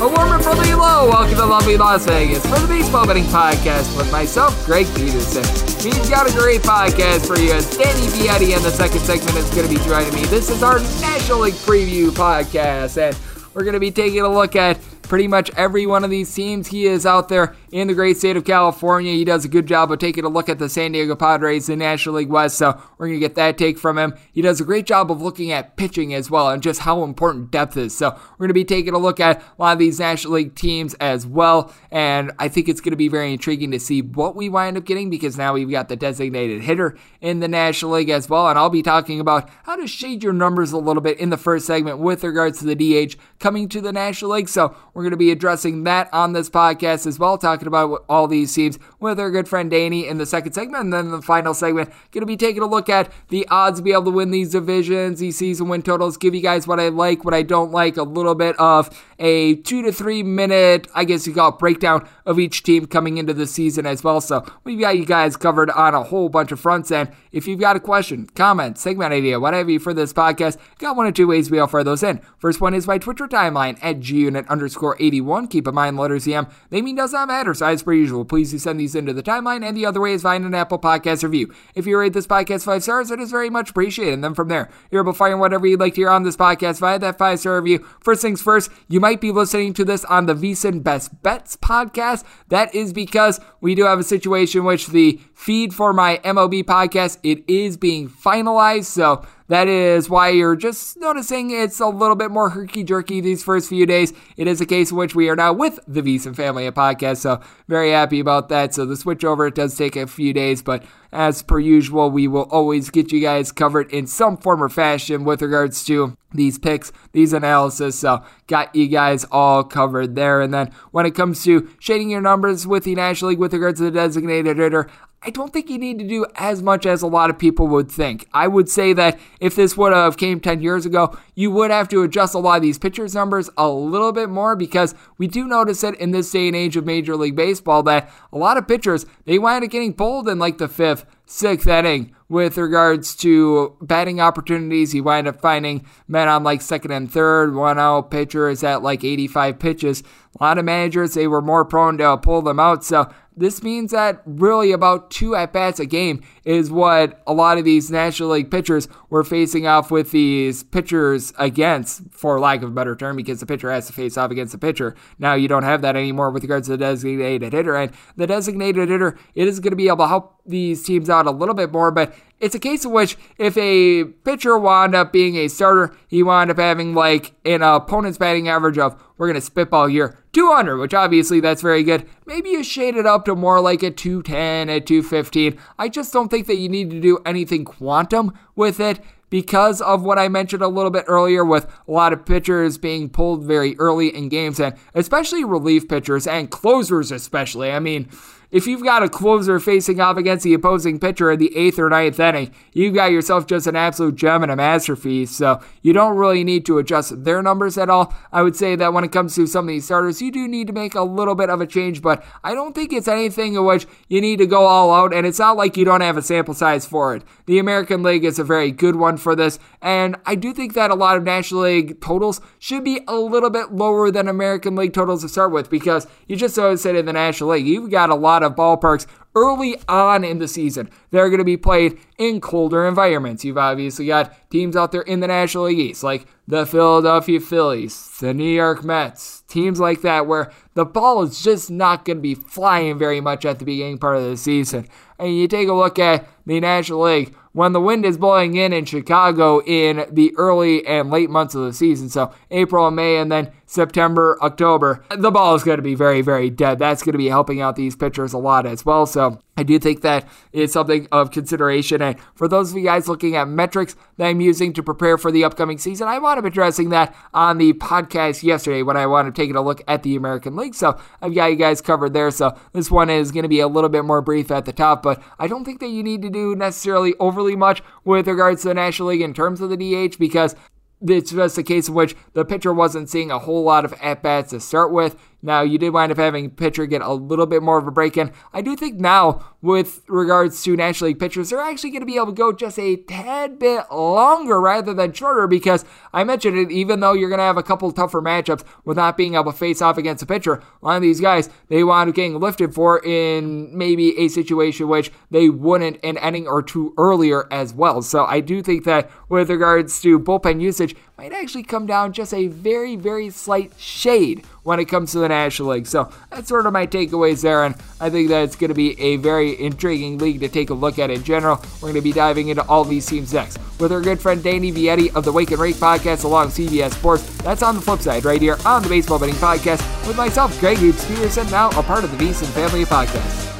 A warm and friendly hello. Welcome to lovely Las Vegas for the Baseball Betting Podcast with myself, Greg Peterson. We've got a great podcast for you as Danny Vietti in the second segment is going to be joining me. This is our National League Preview Podcast, and we're going to be taking a look at pretty much every one of these teams. He is out there in the great state of California. He does a good job of taking a look at the San Diego Padres in National League West, so we're going to get that take from him. He does a great job of looking at pitching as well and just how important depth is. So we're going to be taking a look at a lot of these National League teams as well, and I think it's going to be very intriguing to see what we wind up getting because now we've got the designated hitter in the National League as well, and I'll be talking about how to shade your numbers a little bit in the first segment with regards to the DH coming to the National League. So we're going to be addressing that on this podcast as well, talking about all these teams with our good friend Danny in the second segment. And then the final segment, going to be taking a look at the odds to be able to win these divisions, these season win totals, give you guys what I like, what I don't like, a little bit of a two to three minute, I guess you call it, breakdown of each team coming into the season as well. So we've got you guys covered on a whole bunch of fronts. And if you've got a question, comment, segment idea, whatever you for this podcast, got one or two ways we offer those in. First one is my Twitter timeline at gunit underscore 81. Keep in mind, letters EM, mean does not matter. As per usual, please do send these into the timeline. And the other way is find an Apple Podcast review. If you rate this podcast five stars, it is very much appreciated. And then from there, you're able to find whatever you'd like to hear on this podcast via that five star review. First things first, you might be listening to this on the VSiN Best Bets podcast. That is because we do have a situation which the feed for my MLB podcast, it is being finalized. So that is why you're just noticing it's a little bit more herky jerky these first few days. It is a case in which we are now with the VSiN family of podcasts, so very happy about that. So the switch over it does take a few days, but as per usual, we will always get you guys covered in some form or fashion with regards to these picks, these analysis. So got you guys all covered there. And then when it comes to shading your numbers with the National League with regards to the designated hitter, I don't think you need to do as much as a lot of people would think. I would say that if this would have came 10 years ago, you would have to adjust a lot of these pitchers numbers a little bit more because we do notice it in this day and age of Major League Baseball that a lot of pitchers, they wind up getting pulled in like the fifth, sixth inning with regards to batting opportunities. You wind up finding men on like second and third. One out pitcher is at like 85 pitches. A lot of managers, they were more prone to pull them out. So this means that really about two at bats a game is what a lot of these National League pitchers were facing off with these pitchers against, for lack of a better term, because the pitcher has to face off against the pitcher. Now you don't have that anymore with regards to the designated hitter. And the designated hitter, it is going to be able to help these teams out a little bit more, but it's a case in which if a pitcher wound up being a starter, he wound up having like an opponent's batting average of, we're going to spitball here, 200, which obviously that's very good. Maybe you shade it up to more like a 210, a 215. I just don't think that you need to do anything quantum with it because of what I mentioned a little bit earlier with a lot of pitchers being pulled very early in games and especially relief pitchers and closers especially. I mean, if you've got a closer facing off against the opposing pitcher in the eighth or ninth inning, you've got yourself just an absolute gem and a masterpiece. So you don't really need to adjust their numbers at all. I would say that when it comes to some of these starters, you do need to make a little bit of a change, but I don't think it's anything in which you need to go all out, and it's not like you don't have a sample size for it. The American League is a very good one for this, and I do think that a lot of National League totals should be a little bit lower than American League totals to start with because you just always said in the National League, you've got a lot lot of ballparks early on in the season. They're going to be played in colder environments. You've obviously got teams out there in the National League East, like the Philadelphia Phillies, the New York Mets, teams like that, where the ball is just not going to be flying very much at the beginning part of the season. And you take a look at the National League, when the wind is blowing in in Chicago in the early and late months of the season. So April and May, and then September, October, the ball is going to be very, very dead. That's going to be helping out these pitchers a lot as well. So I do think that is something of consideration. And for those of you guys looking at metrics that I'm using to prepare for the upcoming season, I wound up addressing that on the podcast yesterday when I wound up taking a look at the American League. So I've got you guys covered there. So this one is going to be a little bit more brief at the top, but I don't think that you need to do necessarily overly much with regards to the National League in terms of the DH because it's just a case in which the pitcher wasn't seeing a whole lot of at bats to start with. Now, you did wind up having pitcher get a little bit more of a break in. I do think now, with regards to National League pitchers, they're actually going to be able to go just a tad bit longer rather than shorter because I mentioned it, even though you're going to have a couple tougher matchups with not being able to face off against a pitcher, a lot of these guys, they wound up getting lifted for in maybe a situation which they wouldn't an inning or two earlier as well. So I do think that with regards to bullpen usage, might actually come down just a very, very slight shade when it comes to the National League. So that's sort of my takeaways there, and I think that it's going to be a very intriguing league to take a look at in general. We're going to be diving into all these teams next with our good friend Danny Vietti of the Wake and Rake podcast along CBS Sports. That's on the flip side right here on the Baseball Betting Podcast with myself, Greg Hoops Peterson, now a part of the VSiN family of podcasts.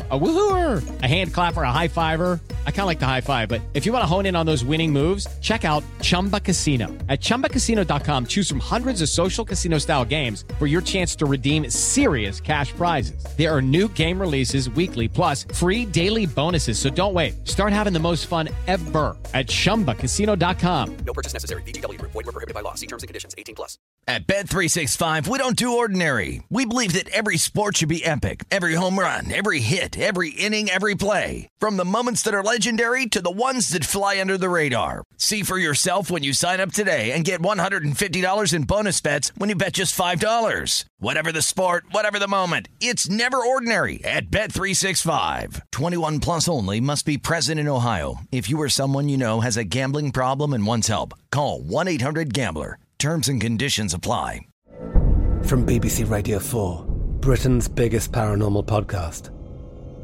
A woohooer, a hand clapper, a high fiver. I kind of like the high five, but if you want to hone in on those winning moves, check out Chumba Casino. At ChumbaCasino.com, choose from hundreds of social casino style games for your chance to redeem serious cash prizes. There are new game releases weekly, plus free daily bonuses. So don't wait. Start having the most fun ever at ChumbaCasino.com. No purchase necessary. VGW. Void were prohibited by law. See terms and conditions. 18 plus. At Bet365, we don't do ordinary. We believe that every sport should be epic. Every home run, every hit, every inning, every play. From the moments that are legendary to the ones that fly under the radar. See for yourself when you sign up today and get $150 in bonus bets when you bet just $5. Whatever the sport, whatever the moment, it's never ordinary at Bet365. 21 plus only must be present in Ohio. If you or someone you know has a gambling problem and wants help, call 1-800-GAMBLER. Terms and conditions apply. From BBC Radio 4, Britain's biggest paranormal podcast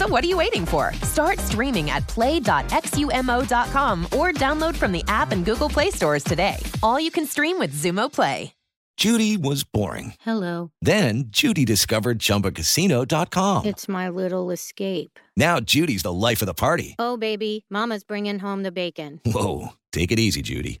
So what are you waiting for? Start streaming at play.xumo.com or download from the app and Google Play stores today. All you can stream with Xumo Play. Judy was boring. Hello. Then Judy discovered ChumbaCasino.com. It's my little escape. Now Judy's the life of the party. Oh, baby, Mama's bringing home the bacon. Whoa, take it easy, Judy.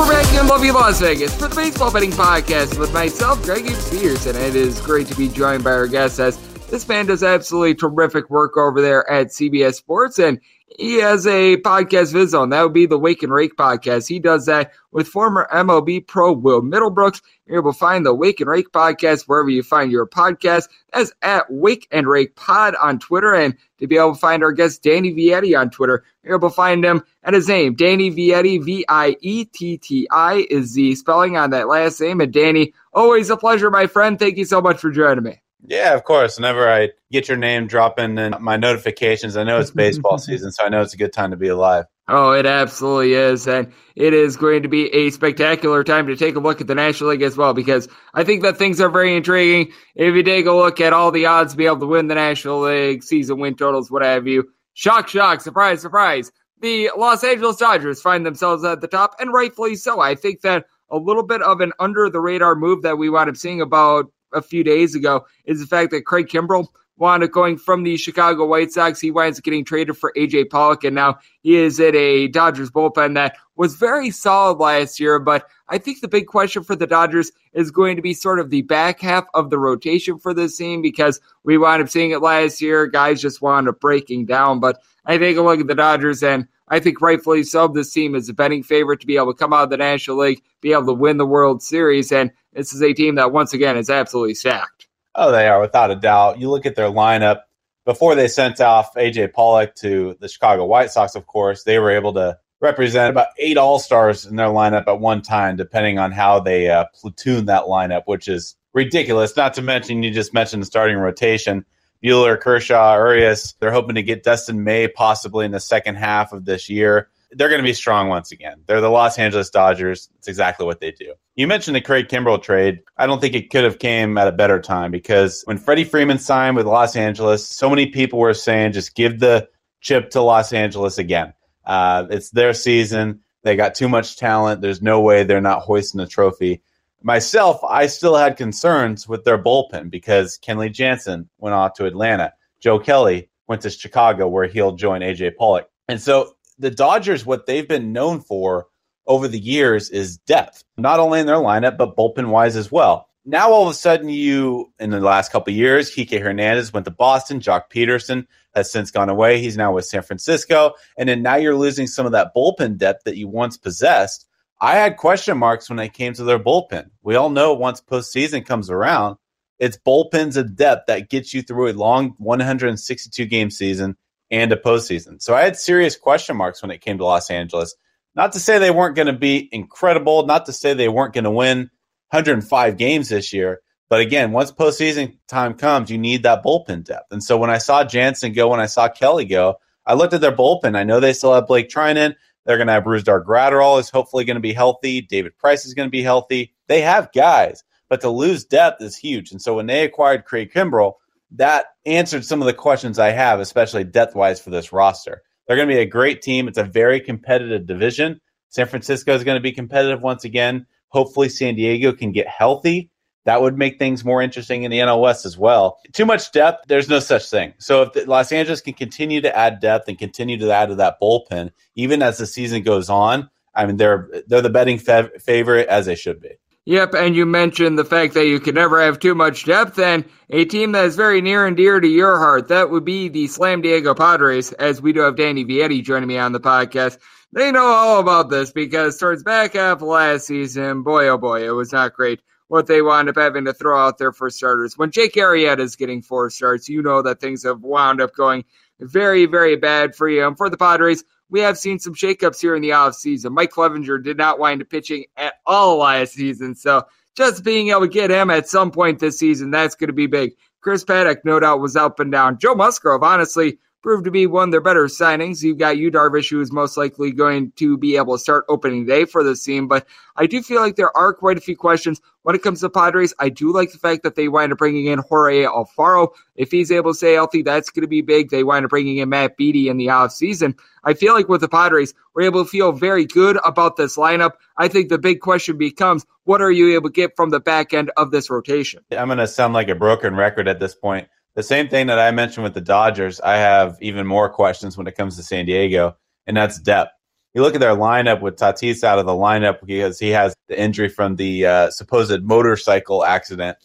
And we're back in lovely Las Vegas for the Baseball Betting Podcast with myself, Greg Peterson. And it is great to be joined by our guest as this man does absolutely terrific work over there at CBS Sports. And he has a podcast of his own. That would be the Wake and Rake podcast. He does that with former MLB pro Will Middlebrooks. You're able to find the Wake and Rake podcast wherever you find your podcast. That's at Wake and Rake Pod on Twitter. And to be able to find our guest Danny Vietti on Twitter, you're able to find him at his name, Danny Vietti, V I E T T I is the spelling on that last name. And Danny, always a pleasure, my friend. Thank you so much for joining me. Yeah, of course. Whenever I get your name dropping in my notifications, I know it's baseball season, so I know it's a good time to be alive. Oh, it absolutely is. And it is going to be a spectacular time to take a look at the National League as well, because I think that things are very intriguing. If you take a look at all the odds to be able to win the National League, season win totals, what have you, shock, shock, surprise, surprise. The Los Angeles Dodgers find themselves at the top, and rightfully so. I think that a little bit of an under the radar move that we wound up seeing about a few days ago is the fact that Craig Kimbrel wound up going from the Chicago White Sox. He winds up getting traded for AJ Pollock, and now he is at a Dodgers bullpen that was very solid last year. But I think the big question for the Dodgers is going to be sort of the back half of the rotation for this team because we wound up seeing it last year. Guys just wound up breaking down. But I take a look at the Dodgers, and I think rightfully so. This team is a betting favorite to be able to come out of the National League, be able to win the World Series. And this is a team that, once again, is absolutely stacked. Oh, they are without a doubt. You look at their lineup before they sent off AJ Pollock to the Chicago White Sox, of course, they were able to represent about eight All Stars in their lineup at one time, depending on how they uh, platoon that lineup, which is ridiculous. Not to mention, you just mentioned the starting rotation. Buehler, Kershaw, Urias. They're hoping to get Dustin May possibly in the second half of this year they're going to be strong once again. They're the Los Angeles Dodgers. It's exactly what they do. You mentioned the Craig Kimbrel trade. I don't think it could have came at a better time because when Freddie Freeman signed with Los Angeles, so many people were saying just give the chip to Los Angeles again. Uh, it's their season. They got too much talent. There's no way they're not hoisting a trophy. Myself, I still had concerns with their bullpen because Kenley Jansen went off to Atlanta. Joe Kelly went to Chicago where he'll join AJ Pollock. And so the Dodgers, what they've been known for over the years is depth, not only in their lineup, but bullpen wise as well. Now, all of a sudden, you, in the last couple years, Kike Hernandez went to Boston. Joc Pederson has since gone away. He's now with San Francisco. And then now you're losing some of that bullpen depth that you once possessed. I had question marks when it came to their bullpen. We all know once postseason comes around, it's bullpens of depth that gets you through a long 162 game season and a postseason. So I had serious question marks when it came to Los Angeles. Not to say they weren't going to be incredible, not to say they weren't going to win 105 games this year. But again, once postseason time comes, you need that bullpen depth. And so when I saw Jansen go, when I saw Kelly go, I looked at their bullpen. I know they still have Blake Treinen. They're going to have Brusdar Graterol is hopefully going to be healthy. David Price is going to be healthy. They have guys, but to lose depth is huge. And so when they acquired Craig Kimbrel, that answered some of the questions I have, especially depth wise for this roster. They're going to be a great team. It's a very competitive division. San Francisco is going to be competitive once again. Hopefully, San Diego can get healthy. That would make things more interesting in the NL West as well. Too much depth, there's no such thing. So if Los Angeles can continue to add depth and continue to add to that bullpen, even as the season goes on, I mean they're they're the betting fav- favorite as they should be. Yep, and you mentioned the fact that you can never have too much depth, and a team that is very near and dear to your heart, that would be the Slam Diego Padres, as we do have Danny Vietti joining me on the podcast. They know all about this because towards back half last season, boy oh boy, it was not great what they wound up having to throw out there for starters. When Jake Arrieta is getting four starts, you know that things have wound up going very, very bad for you. And for the Padres, we have seen some shakeups here in the offseason. Mike Clevinger did not wind up pitching at all last season. So just being able to get him at some point this season, that's going to be big. Chris Paddack, no doubt, was up and down. Joe Musgrove, honestly, proved to be one of their better signings. You've got Yu Darvish, who is most likely going to be able to start opening day for the team. But I do feel like there are quite a few questions when it comes to Padres. I do like the fact that they wind up bringing in Jorge Alfaro. If he's able to stay healthy, that's going to be big. They wind up bringing in Matt Beaty in the offseason. I feel like with the Padres, we're able to feel very good about this lineup. I think the big question becomes, what are you able to get from the back end of this rotation? I'm going to sound like a broken record at this point the same thing that I mentioned with the Dodgers, I have even more questions when it comes to San Diego, and that's depth. You look at their lineup with Tatis out of the lineup because he has the injury from the uh, supposed motorcycle accident,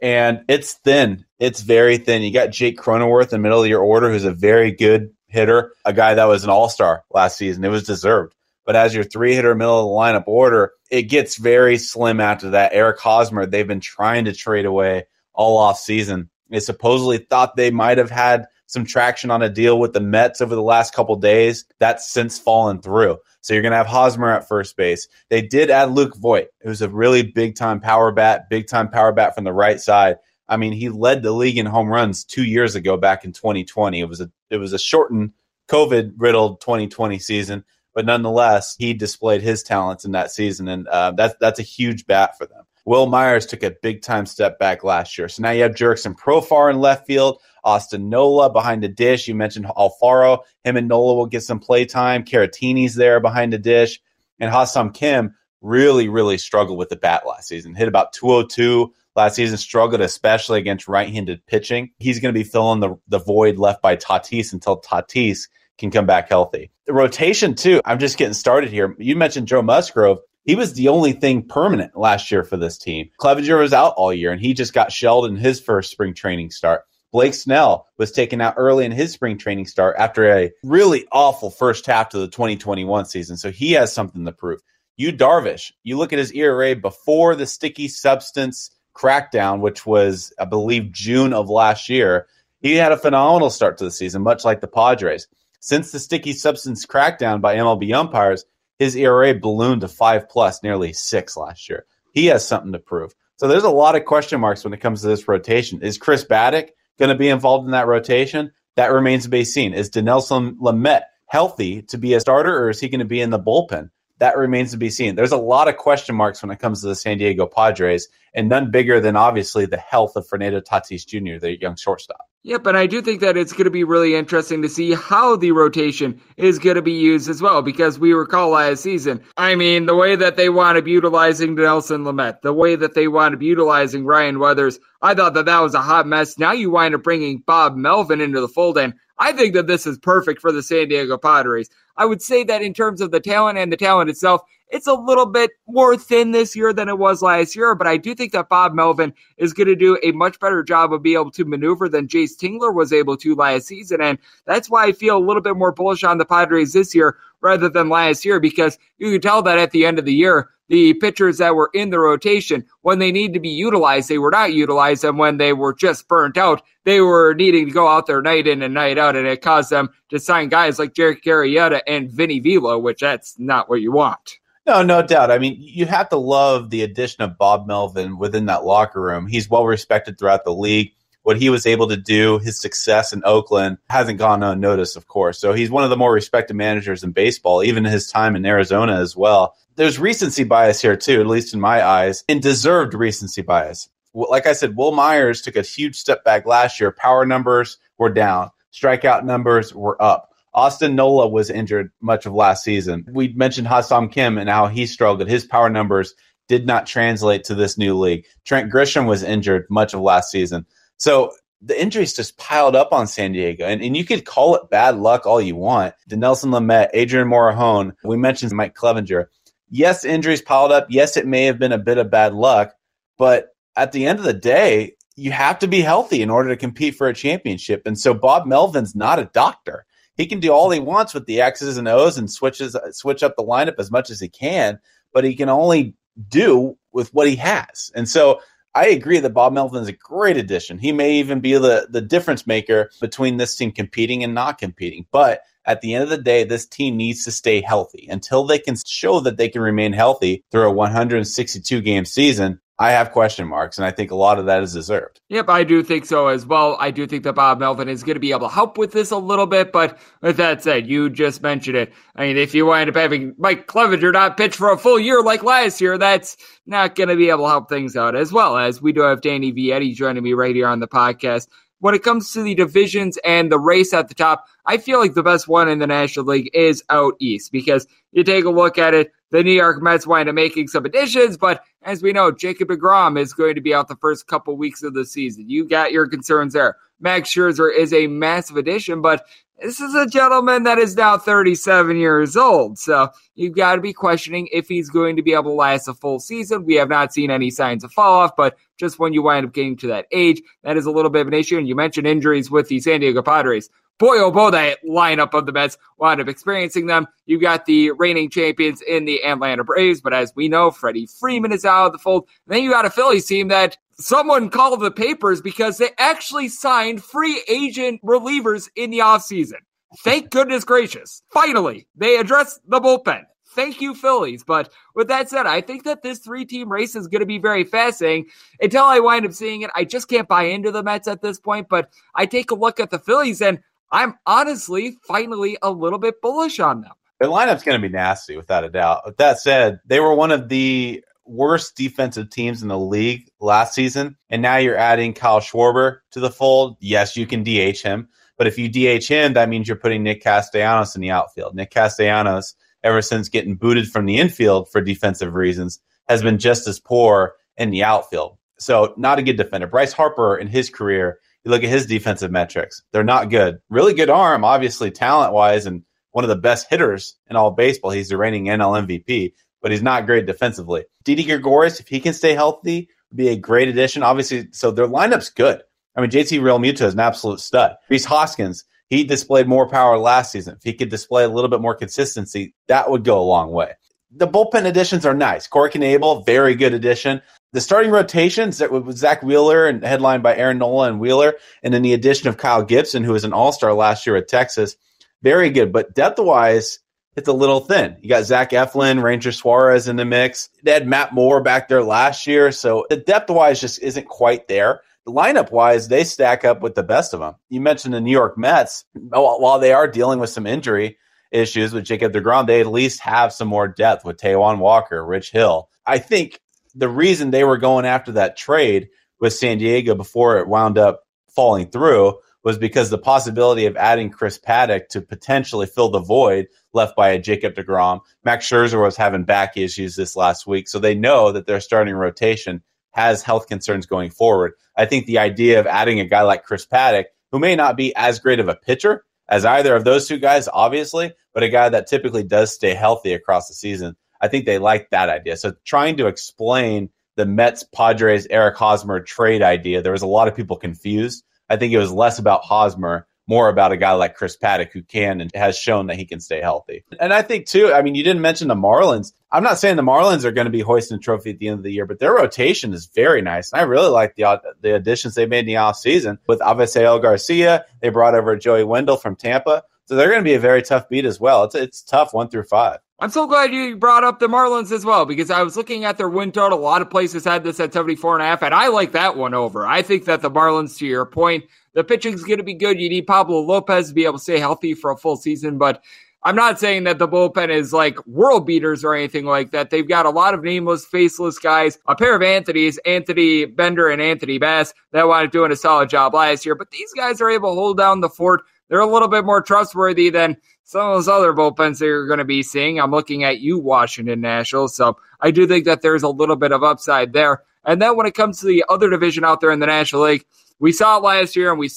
and it's thin. It's very thin. You got Jake Cronenworth in the middle of your order, who's a very good hitter, a guy that was an all star last season. It was deserved. But as your three hitter middle of the lineup order, it gets very slim after that. Eric Hosmer, they've been trying to trade away all off season. They supposedly thought they might have had some traction on a deal with the Mets over the last couple days. That's since fallen through. So you're going to have Hosmer at first base. They did add Luke Voit, who's a really big time power bat, big time power bat from the right side. I mean, he led the league in home runs two years ago, back in 2020. It was a it was a shortened, COVID riddled 2020 season, but nonetheless, he displayed his talents in that season, and uh, that's that's a huge bat for them. Wil Myers took a big time step back last year, so now you have Jurickson Profar in left field, Austin Nola behind the dish. You mentioned Alfaro, him and Nola will get some play time. Caratini's there behind the dish, and Ha-Seong Kim really really struggled with the bat last season. Hit about 202 last season, struggled especially against right-handed pitching. He's going to be filling the the void left by Tatis until Tatis can come back healthy. The rotation too. I'm just getting started here. You mentioned Joe Musgrove he was the only thing permanent last year for this team. Clevinger was out all year and he just got shelled in his first spring training start. Blake Snell was taken out early in his spring training start after a really awful first half to the 2021 season. So he has something to prove. Yu Darvish, you look at his ERA before the sticky substance crackdown, which was, I believe, June of last year. He had a phenomenal start to the season, much like the Padres. Since the sticky substance crackdown by MLB umpires, his ERA ballooned to five plus, nearly six last year. He has something to prove. So there's a lot of question marks when it comes to this rotation. Is Chris Paddack going to be involved in that rotation? That remains to be seen. Is Dinelson Lamet healthy to be a starter, or is he going to be in the bullpen? That remains to be seen. There's a lot of question marks when it comes to the San Diego Padres, and none bigger than obviously the health of Fernando Tatis Jr., the young shortstop. Yep, and I do think that it's going to be really interesting to see how the rotation is going to be used as well, because we recall last season, I mean, the way that they wound up utilizing Nelson Lamet, the way that they wound up utilizing Ryan Weathers, I thought that that was a hot mess. Now you wind up bringing Bob Melvin into the fold, and I think that this is perfect for the San Diego Padres. I would say that in terms of the talent and the talent itself, it's a little bit more thin this year than it was last year, but I do think that Bob Melvin is going to do a much better job of being able to maneuver than Jayce Tingler was able to last season. And that's why I feel a little bit more bullish on the Padres this year rather than last year because you can tell that at the end of the year, the pitchers that were in the rotation, when they need to be utilized, they were not utilized. And when they were just burnt out, they were needing to go out there night in and night out. And it caused them to sign guys like Jerry Arrieta and Vinny Velo, which that's not what you want. No, no doubt. I mean, you have to love the addition of Bob Melvin within that locker room. He's well respected throughout the league. What he was able to do, his success in Oakland hasn't gone unnoticed, of course. So he's one of the more respected managers in baseball, even his time in Arizona as well. There's recency bias here, too, at least in my eyes, and deserved recency bias. Like I said, Wil Myers took a huge step back last year. Power numbers were down, strikeout numbers were up. Austin Nola was injured much of last season. We mentioned Ha-Seong Kim and how he struggled. His power numbers did not translate to this new league. Trent Grisham was injured much of last season. So the injuries just piled up on San Diego. And, and you could call it bad luck all you want. Dinelson Lamet, Adrian Morejon, we mentioned Mike Clevinger. Yes, injuries piled up. Yes, it may have been a bit of bad luck. But at the end of the day, you have to be healthy in order to compete for a championship. And so Bob Melvin's not a doctor he can do all he wants with the X's and O's and switches uh, switch up the lineup as much as he can, but he can only do with what he has. And so I agree that Bob Melvin is a great addition. He may even be the the difference maker between this team competing and not competing. But at the end of the day, this team needs to stay healthy until they can show that they can remain healthy through a 162 game season. I have question marks, and I think a lot of that is deserved. Yep, I do think so as well. I do think that Bob Melvin is going to be able to help with this a little bit, but with that said, you just mentioned it. I mean, if you wind up having Mike Clevinger not pitch for a full year like last year, that's not going to be able to help things out, as well as we do have Danny Vietti joining me right here on the podcast when it comes to the divisions and the race at the top, I feel like the best one in the National League is out east because you take a look at it, the New York Mets wind up making some additions, but as we know, Jacob DeGrom is going to be out the first couple weeks of the season. You got your concerns there. Max Scherzer is a massive addition, but this is a gentleman that is now 37 years old. So you've got to be questioning if he's going to be able to last a full season. We have not seen any signs of fall off, but just when you wind up getting to that age, that is a little bit of an issue. And you mentioned injuries with the San Diego Padres boy, oh boy, that lineup of the Mets wound up experiencing them. You've got the reigning champions in the Atlanta Braves, but as we know, Freddie Freeman is out of the fold. And then you got a Phillies team that someone called the papers because they actually signed free agent relievers in the offseason. Thank goodness gracious. Finally, they addressed the bullpen. thank you, Phillies. But with that said, I think that this three team race is going to be very fascinating until I wind up seeing it. I just can't buy into the Mets at this point, but I take a look at the Phillies and I'm honestly finally a little bit bullish on them. Their lineup's going to be nasty, without a doubt. With that said, they were one of the worst defensive teams in the league last season, and now you're adding Kyle Schwarber to the fold. Yes, you can DH him, but if you DH him, that means you're putting Nick Castellanos in the outfield. Nick Castellanos, ever since getting booted from the infield for defensive reasons, has been just as poor in the outfield. So, not a good defender. Bryce Harper in his career, you look at his defensive metrics, they're not good. Really good arm, obviously, talent wise, and one of the best hitters in all baseball. He's the reigning NL MVP, but he's not great defensively. Didi Gregorius, if he can stay healthy, would be a great addition. Obviously, so their lineup's good. I mean, JT Realmuto is an absolute stud. Rhys Hoskins, he displayed more power last season. If he could display a little bit more consistency, that would go a long way. The bullpen additions are nice. Corey Knebel, very good addition. The starting rotations that with Zack Wheeler and headlined by Aaron Nola and Wheeler, and then the addition of Kyle Gibson, who was an all star last year at Texas very good. But depth wise, it's a little thin. You got Zach Eflin, Ranger Suarez in the mix. They had Matt Moore back there last year. So the depth wise just isn't quite there. The lineup wise, they stack up with the best of them. You mentioned the New York Mets. While they are dealing with some injury issues with Jacob DeGrom, they at least have some more depth with Taijuan Walker, Rich Hill. I think the reason they were going after that trade with San Diego before it wound up falling through was because the possibility of adding Chris Paddack to potentially fill the void left by a Jacob DeGrom. Max Scherzer was having back issues this last week, so they know that their starting rotation has health concerns going forward. I think the idea of adding a guy like Chris Paddack, who may not be as great of a pitcher as either of those two guys, obviously, but a guy that typically does stay healthy across the season, I think they like that idea. So trying to explain the Mets Padres Eric Hosmer trade idea, there was a lot of people confused I think it was less about Hosmer, more about a guy like Chris Paddack who can and has shown that he can stay healthy. And I think too, I mean, you didn't mention the Marlins. I'm not saying the Marlins are going to be hoisting a trophy at the end of the year, but their rotation is very nice. And I really like the the additions they made in the offseason with Avisail Garcia. They brought over Joey Wendle from Tampa. So they're going to be a very tough beat as well. It's it's tough one through five. I'm so glad you brought up the Marlins as well because I was looking at their win total. A lot of places had this at 74 and a half, and I like that one over. I think that the Marlins, to your point, the pitching's going to be good. You need Pablo Lopez to be able to stay healthy for a full season, but I'm not saying that the bullpen is like world beaters or anything like that. They've got a lot of nameless, faceless guys, a pair of Anthony's, Anthony Bender and Anthony Bass, that wound up doing a solid job last year. But these guys are able to hold down the fort. They're a little bit more trustworthy than some of those other bullpens that you're going to be seeing. I'm looking at you, Washington Nationals. So I do think that there's a little bit of upside there. And then when it comes to the other division out there in the National League, we saw it last year, and we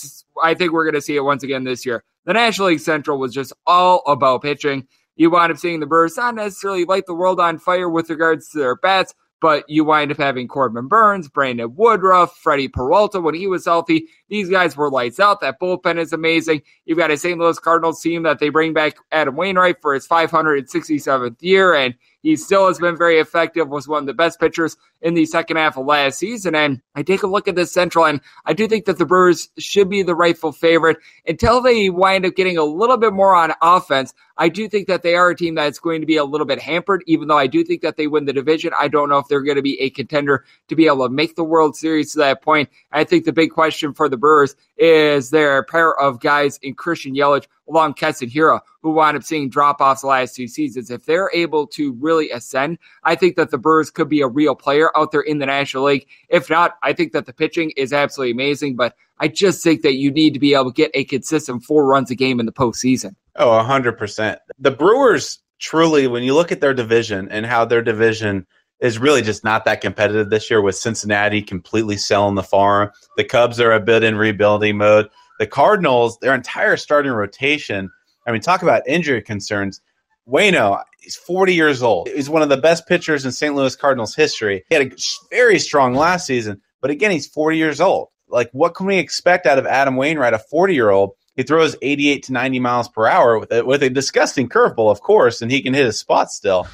I think we're going to see it once again this year. The National League Central was just all about pitching. You wind up seeing the Brewers not necessarily light the world on fire with regards to their bats, but you wind up having Corbin Burnes, Brandon Woodruff, Freddie Peralta when he was healthy. These guys were lights out. That bullpen is amazing. You've got a St. Louis Cardinals team that they bring back Adam Wainwright for his 567th year, and he still has been very effective, was one of the best pitchers in the second half of last season. And I take a look at this Central, and I do think that the Brewers should be the rightful favorite until they wind up getting a little bit more on offense. I do think that they are a team that's going to be a little bit hampered, even though I do think that they win the division. I don't know if they're going to be a contender to be able to make the World Series to that point. I think the big question for the Brewers is their pair of guys in Christian Yelich along Keston Hiura, who wound up seeing drop offs the last two seasons. If they're able to really ascend, I think that the Brewers could be a real player out there in the National League. If not, I think that the pitching is absolutely amazing, but I just think that you need to be able to get a consistent four runs a game in the postseason. Oh, 100%. The Brewers truly, when you look at their division and how their division is really just not that competitive this year with Cincinnati completely selling the farm. The Cubs are a bit in rebuilding mode. The Cardinals, their entire starting rotation, I mean, talk about injury concerns. Wayno, he's 40 years old. He's one of the best pitchers in St. Louis Cardinals history. He had a very strong last season, but again, he's 40 years old. Like, what can we expect out of Adam Wainwright, a 40 year old he throws 88 to 90 miles per hour with a, with a disgusting curveball, of course, and he can hit his spot still.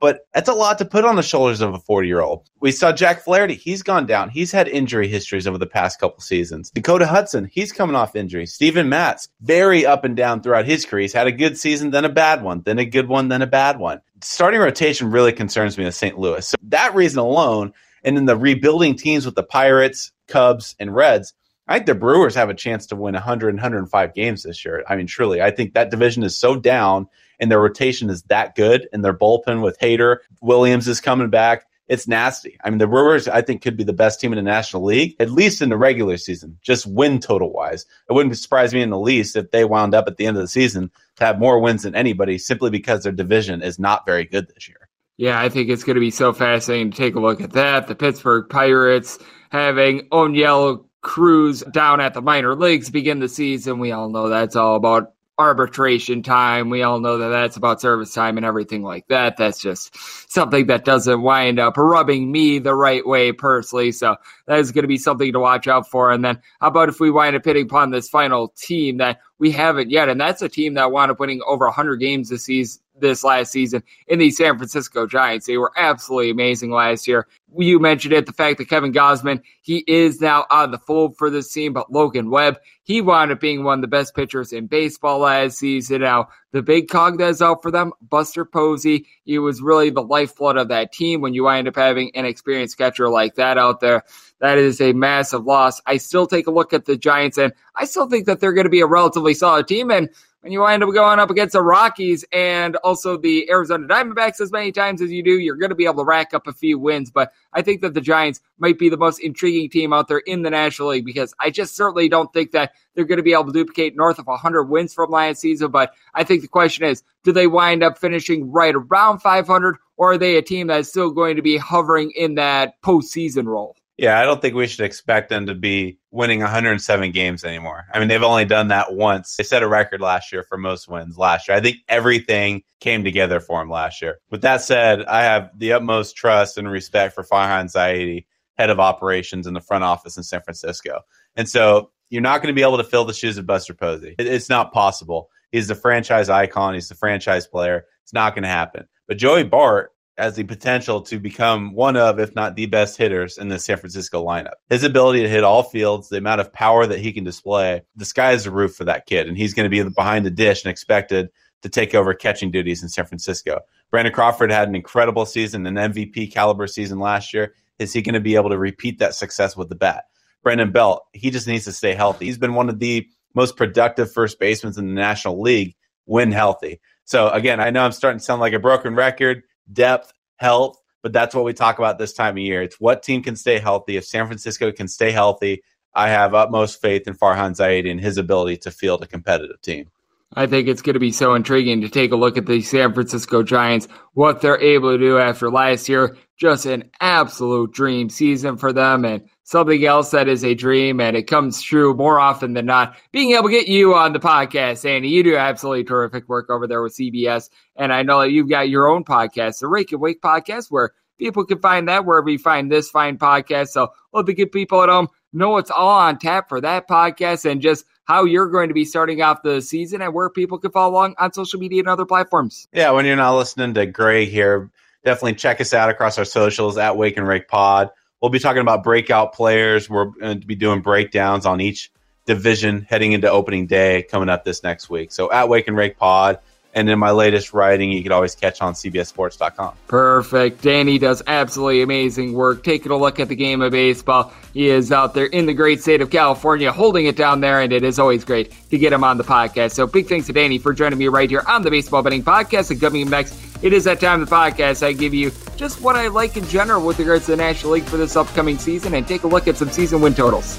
But that's a lot to put on the shoulders of a 40 year old. We saw Jack Flaherty. He's gone down. He's had injury histories over the past couple seasons. Dakota Hudson, he's coming off injury. Steven Matz, very up and down throughout his career. He's had a good season, then a bad one, then a good one, then a bad one. Starting rotation really concerns me with St. Louis. So that reason alone, and then the rebuilding teams with the Pirates, Cubs, and Reds, I think the Brewers have a chance to win 100 105 games this year. I mean, truly, I think that division is so down and their rotation is that good and their bullpen with Hader, Williams is coming back. It's nasty. I mean, the Brewers, I think, could be the best team in the National League, at least in the regular season, just win total wise. It wouldn't surprise me in the least if they wound up at the end of the season to have more wins than anybody simply because their division is not very good this year. Yeah, I think it's going to be so fascinating to take a look at that. The Pittsburgh Pirates having Oneil Cruz down at the minor leagues begin the season. We all know that's all about arbitration time. We all know that that's about service time and everything like that. That's just something that doesn't wind up rubbing me the right way personally. So that is going to be something to watch out for. And then how about if we wind up hitting upon this final team that we haven't yet? And that's a team that wound up winning over 100 games this season this last season in the San Francisco Giants. They were absolutely amazing last year. You mentioned it, the fact that Kevin Gausman, he is now on the fold for this team, but Logan Webb, he wound up being one of the best pitchers in baseball last season. Now, the big cog that's out for them, Buster Posey, he was really the lifeblood of that team when you wind up having an experienced catcher like that out there. That is a massive loss. I still take a look at the Giants and I still think that they're going to be a relatively solid team. And when you wind up going up against the Rockies and also the Arizona Diamondbacks as many times as you do, you're going to be able to rack up a few wins. But I think that the Giants might be the most intriguing team out there in the National League because I just certainly don't think that they're going to be able to duplicate north of 100 wins from last season. But I think the question is, do they wind up finishing right around 500 or are they a team that's still going to be hovering in that postseason role? Yeah, I don't think we should expect them to be winning 107 games anymore. I mean, they've only done that once. They set a record last year for most wins last year. I think everything came together for them last year. With that said, I have the utmost trust and respect for Farhan Zaidi, head of operations in the front office in San Francisco. And so you're not going to be able to fill the shoes of Buster Posey. It's not possible. He's the franchise icon. He's the franchise player. It's not going to happen. But Joey Bart has the potential to become one of, if not the best hitters in the San Francisco lineup. His ability to hit all fields, the amount of power that he can display, the sky is the roof for that kid. And he's going to be behind the dish and expected to take over catching duties in San Francisco. Brandon Crawford had an incredible season, an MVP caliber season last year. Is he going to be able to repeat that success with the bat? Brandon Belt, he just needs to stay healthy. He's been one of the most productive first basemen in the National League when healthy. So again, I know I'm starting to sound like a broken record depth, health, but that's what we talk about this time of year. It's what team can stay healthy. If San Francisco can stay healthy, I have utmost faith in Farhan Zaidi and his ability to field a competitive team. I think it's going to be so intriguing to take a look at the San Francisco Giants, what they're able to do after last year. Just an absolute dream season for them. And something else that is a dream and it comes true more often than not. Being able to get you on the podcast, Andy, you do absolutely terrific work over there with CBS. And I know that you've got your own podcast, the Rake and Wake podcast, where people can find that wherever you find this fine podcast. So let the good people at home know it's all on tap for that podcast and just how you're going to be starting off the season and where people can follow along on social media and other platforms. Yeah, when you're not listening to Gray here, definitely check us out across our socials at Wake and Rake Pod. We'll be talking about breakout players. We're going to be doing breakdowns on each division heading into opening day coming up this next week. So at Wake and Rake Pod. And in my latest writing, you can always catch on CBSSports.com. Perfect. Danny does absolutely amazing work. Taking a look at the game of baseball. He is out there in the great state of California, holding it down there, and it is always great to get him on the podcast. So big thanks to Danny for joining me right here on the Baseball Betting Podcast. And coming next, it is that time of the podcast. I give you just what I like in general with regards to the National League for this upcoming season and take a look at some season win totals.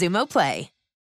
Xumo Play.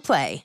Play.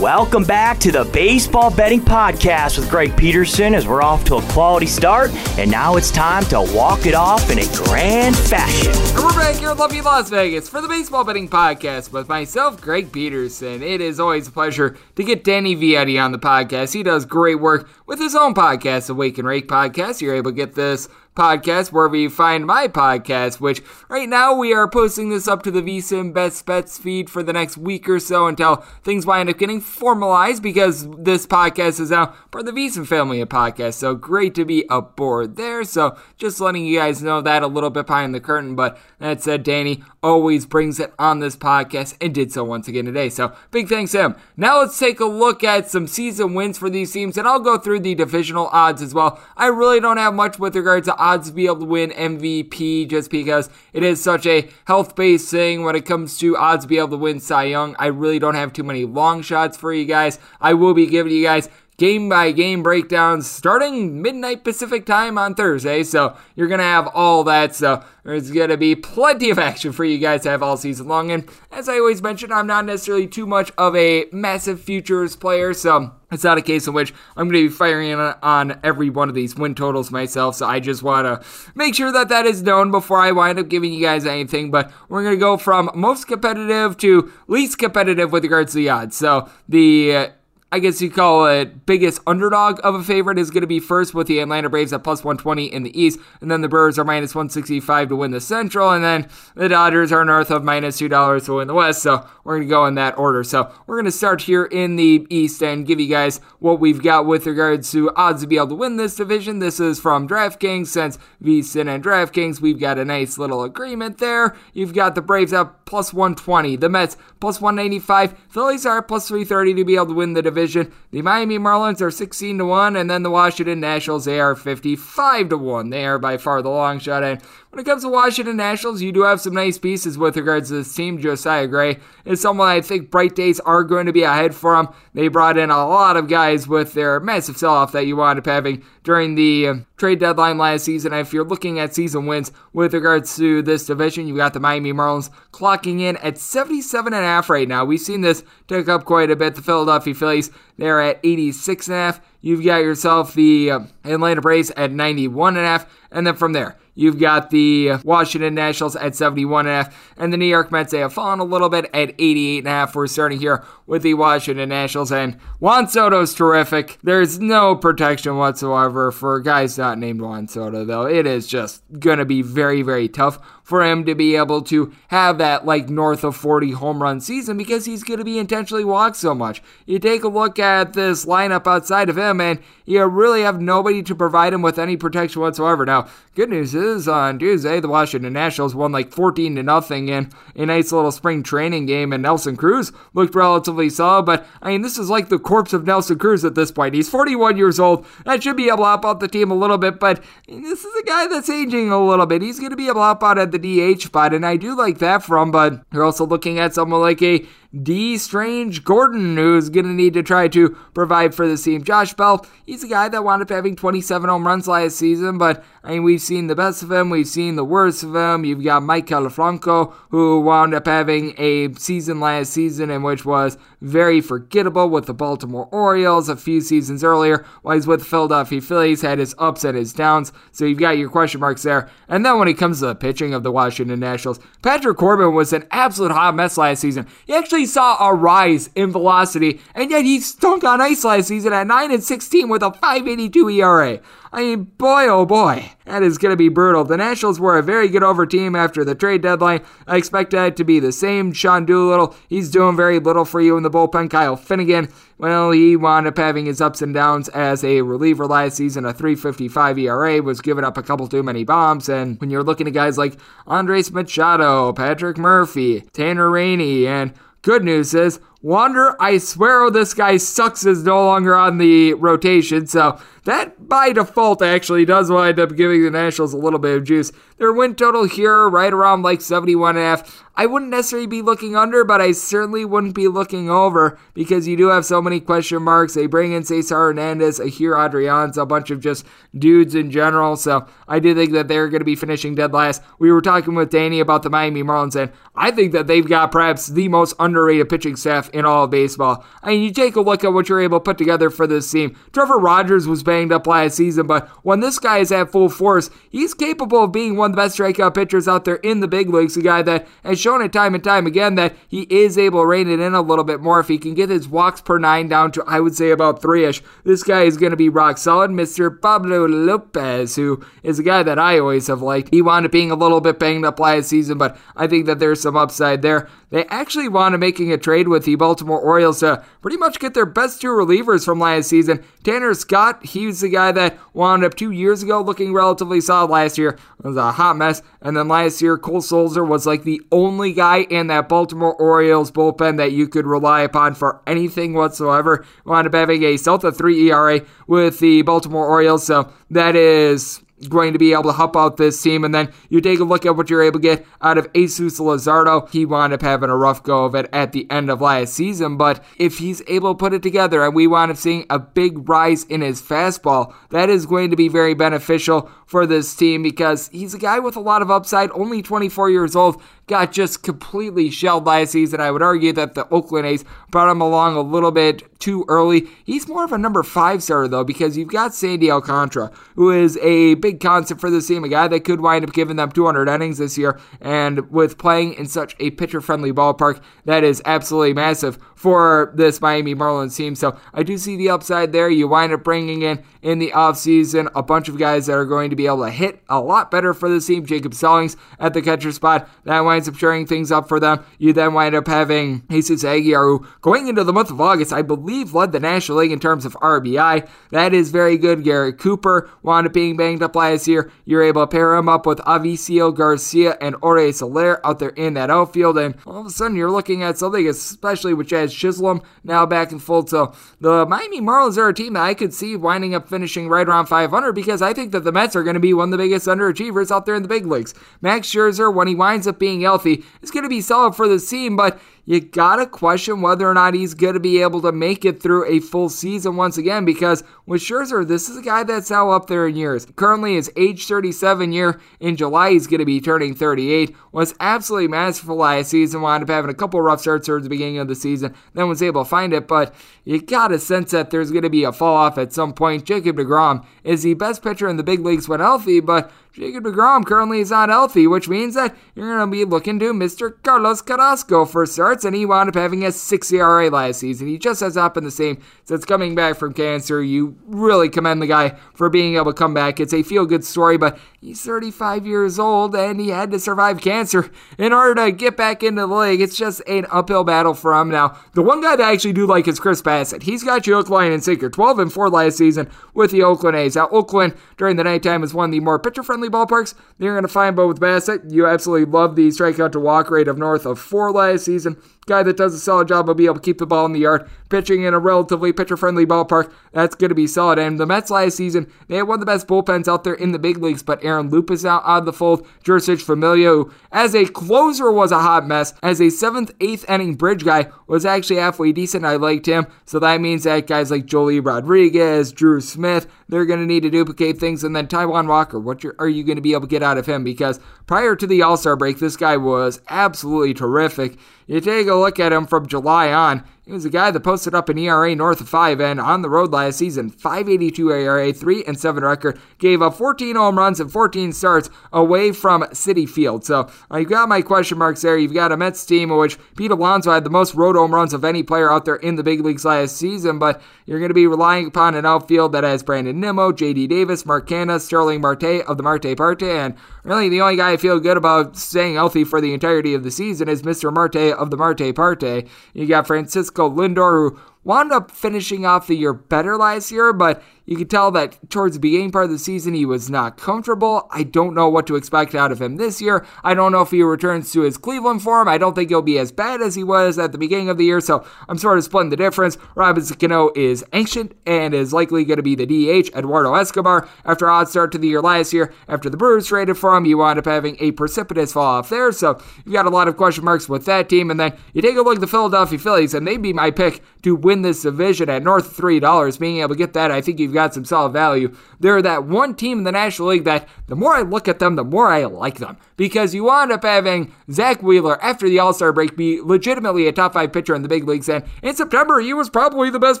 Welcome back to the Baseball Betting Podcast with Greg Peterson as we're off to a quality start. And now it's time to walk it off in a grand fashion. And we're back here in lovely Las Vegas for the Baseball Betting Podcast with myself, Greg Peterson. It is always a pleasure to get Danny Vietti on the podcast. He does great work with his own podcast, the Wake and Rake Podcast. You're able to get this podcast wherever you find my podcast, which right now we are posting this up to the VSIN Best Bets feed for the next week or so until things wind up getting formalized because this podcast is now part of the VSIN family of podcasts. So great to be aboard there. So just letting you guys know that a little bit behind the curtain. But that said, Danny always brings it on this podcast and did so once again today. So big thanks to him. Now let's take a look at some season wins for these teams and I'll go through the divisional odds as well. I really don't have much with regards to odds to be able to win MVP just because it is such a health based thing when it comes to odds to be able to win Cy Young. I really don't have too many long shots for you guys. I will be giving you guys game by game breakdowns starting midnight Pacific time on Thursday. So you're going to have all that. So there's going to be plenty of action for you guys to have all season long. And as I always mention, I'm not necessarily too much of a massive futures player. So it's not a case in which I'm going to be firing on every one of these win totals myself. So I just want to make sure that that is known before I wind up giving you guys anything. But we're going to go from most competitive to least competitive with regards to the odds. So the. Uh, I guess you call it biggest underdog of a favorite is going to be first with the Atlanta Braves at plus 120 in the East, and then the Brewers are minus 165 to win the Central, and then the Dodgers are north of minus two dollars to win the West. So we're going to go in that order. So we're going to start here in the East and give you guys what we've got with regards to odds to be able to win this division. This is from DraftKings. Since VSIN and DraftKings, we've got a nice little agreement there. You've got the Braves at plus 120, the Mets plus 195, Phillies are at plus 330 to be able to win the division division. The Miami Marlins are 16 to 1, and then the Washington Nationals, they are 55 to 1. They are by far the long shot. And when it comes to Washington Nationals, you do have some nice pieces with regards to this team. Josiah Gray is someone I think bright days are going to be ahead for him. They brought in a lot of guys with their massive sell off that you wound up having during the uh, trade deadline last season. If you're looking at season wins with regards to this division, you've got the Miami Marlins clocking in at 77.5 right now. We've seen this tick up quite a bit. The Philadelphia Phillies, they're at 86.5. You've got yourself the uh, Atlanta Braves at 91.5. And a half, and then from there, You've got the Washington Nationals at 71.5, and the New York Mets, they have fallen a little bit at 88.5. We're starting here with the Washington Nationals, and Juan Soto's terrific. There's no protection whatsoever for guys not named Juan Soto, though. It is just going to be very, very tough for him to be able to have that like north of 40 home run season because he's going to be intentionally walked so much. You take a look at this lineup outside of him, and you really have nobody to provide him with any protection whatsoever. Now, good news is on Tuesday, the Washington Nationals won like 14 to nothing in a nice little spring training game, and Nelson Cruz looked relatively solid. But I mean, this is like the corpse of Nelson Cruz at this point. He's 41 years old. That should be able to help out the team a little bit, but this is a guy that's aging a little bit. He's going to be able to help out at the DH spot, and I do like that from. But you're also looking at someone like a Dee Strange-Gordon, who's going to need to try to provide for the team. Josh Bell, he's a guy that wound up having 27 home runs last season, but I mean, we've seen the best of him, we've seen the worst of him. You've got Maikel Franco, who wound up having a season last season in which was very forgettable with the Baltimore Orioles a few seasons earlier, while he's with the Philadelphia Phillies, had his ups and his downs. So you've got your question marks there. And then when it comes to the pitching of the Washington Nationals, Patrick Corbin was an absolute hot mess last season. He actually saw a rise in velocity, and yet he stunk on ice last season at 9 and 16 with a 582 ERA. I mean, boy, oh boy, that is going to be brutal. The Nationals were a very good over team after the trade deadline. I expect that to be the same. Sean Doolittle, he's doing very little for you in the bullpen. Kyle Finnegan, well, he wound up having his ups and downs as a reliever last season. A 355 ERA was giving up a couple too many bombs. And when you're looking at guys like Andres Machado, Patrick Murphy, Tanner Rainey, and good news is Wander, I swear oh, this guy sucks is no longer on the rotation, so that by default actually does wind up giving the Nationals a little bit of juice. Their win total here right around like 71 and a half. I wouldn't necessarily be looking under, but I certainly wouldn't be looking over because you do have so many question marks. They bring in Cesar Hernandez, Ehire Adrianza, a bunch of just dudes in general. So I do think that they're going to be finishing dead last. We were talking with Danny about the Miami Marlins, and I think that they've got perhaps the most underrated pitching staff in all of baseball. I mean, you take a look at what you're able to put together for this team. Trevor Rogers was banged up last season, but when this guy is at full force, he's capable of being one of the best strikeout pitchers out there in the big leagues. A guy that has shown it time and time again that he is able to rein it in a little bit more. If he can get his walks per nine down to, I would say, about three ish, this guy is going to be rock solid. Mr. Pablo Lopez, who is a guy that I always have liked. He wound up being a little bit banged up last season, but I think that there's some upside there. They actually wound up making a trade with the Baltimore Orioles to pretty much get their best two relievers from last season. Tanner Scott, he's the guy that wound up two years ago looking relatively solid last year. It was a hot mess. And then last year, Cole Sulser was like the only guy in that Baltimore Orioles bullpen that you could rely upon for anything whatsoever. Wound up having a of 3 ERA with the Baltimore Orioles. So that is going to be able to help out this team. And then you take a look at what you're able to get out of Jesus Luzardo. He wound up having a rough go of it at the end of last season, but if he's able to put it together and we wound up seeing a big rise in his fastball, that is going to be very beneficial for this team because he's a guy with a lot of upside, only 24 years old, got just completely shelled last season. I would argue that the Oakland A's brought him along a little bit too early. He's more of a number five starter, though, because you've got Sandy Alcantara, who is a big concept for this team, a guy that could wind up giving them 200 innings this year. And with playing in such a pitcher friendly ballpark, that is absolutely massive for this Miami Marlins team. So I do see the upside there. You wind up bringing in in the offseason a bunch of guys that are going to be able to hit a lot better for this team. Jacob Stallings at the catcher spot. That winds up shoring things up for them. You then wind up having Jesus Aguilar, who going into the month of August, I believe led the National League in terms of RBI. That is very good. Garrett Cooper wound up being banged up last year. You're able to pair him up with Avisail Garcia and Jorge Soler out there in that outfield. And all of a sudden, you're looking at something, especially with Jazz Chisholm now back in full. So the Miami Marlins are a team that I could see winding up finishing right around 500 because I think that the Mets are going to be one of the biggest underachievers out there in the big leagues. Max Scherzer, when he winds up being healthy, is going to be solid for the team, but you gotta question whether or not he's gonna be able to make it through a full season once again because with Scherzer, this is a guy that's now up there in years. Currently, his age 37 year in July, he's gonna be turning 38. Was absolutely masterful last season, wound up having a couple rough starts towards the beginning of the season, then was able to find it, but you gotta sense that there's gonna be a fall off at some point. Jacob DeGrom is the best pitcher in the big leagues when healthy, but Jacob DeGrom currently is not healthy, which means that you're going to be looking to Mr. Carlos Carrasco for starts, and he wound up having a 6 ERA last season. He just has not been the same since coming back from cancer. You really commend the guy for being able to come back. It's a feel good story, but he's 35 years old and he had to survive cancer in order to get back into the league. It's just an uphill battle for him now. The one guy that I actually do like is Chris Bassitt. He's got you hook, line, and sinker. 12 and 4 last season with the Oakland A's. Now, Oakland during the nighttime is one of the more pitcher friendly friendly ballparks, you're going to find both Bassitt. You absolutely love the strikeout to walk rate of north of four last season. Guy that does a solid job of being able to keep the ball in the yard, pitching in a relatively pitcher friendly ballpark. That's going to be solid. And the Mets last season, they had one of the best bullpens out there in the big leagues, but Aaron Loup is out, of the fold. Jeurys Familia, who as a closer was a hot mess, as a seventh, eighth inning bridge guy, was actually halfway decent. I liked him. So that means that guys like Joely Rodriguez, Drew Smith, they're going to need to duplicate things. And then Taijuan Walker, what are you going to be able to get out of him? Because prior to the All Star break, this guy was absolutely terrific. You take a look at him from July on, he was a guy that posted up an ERA north of 5 and on the road last season, 582 ERA, 3 and 7 record, gave up 14 home runs and 14 starts away from Citi Field. So uh, you've got my question marks there. You've got a Mets team in which Pete Alonso had the most road home runs of any player out there in the big leagues last season, but you're going to be relying upon an outfield that has Brandon Nimmo, JD Davis, Mark Canha, Starling Marte of the Marte Parte, and really the only guy I feel good about staying healthy for the entirety of the season is Mr. Marte of the Marte Parte. You got Francisco Lindor, who wound up finishing off the year better last year, but you could tell that towards the beginning part of the season, he was not comfortable. I don't know what to expect out of him this year. I don't know if he returns to his Cleveland form. I don't think he'll be as bad as he was at the beginning of the year, so I'm sort of splitting the difference. Robinson Cano is ancient and is likely going to be the DH. Eduardo Escobar, after odd start to the year last year, after the Brewers traded for him, you wound up having a precipitous fall off there, so you've got a lot of question marks with that team. And then you take a look at the Philadelphia Phillies, and they'd be my pick to win this division at north $3. Being able to get that, I think you've got some solid value. They're that one team in the National League that the more I look at them, the more I like them. Because you wind up having Zack Wheeler after the All Star break be legitimately a top five pitcher in the big leagues. And in September, he was probably the best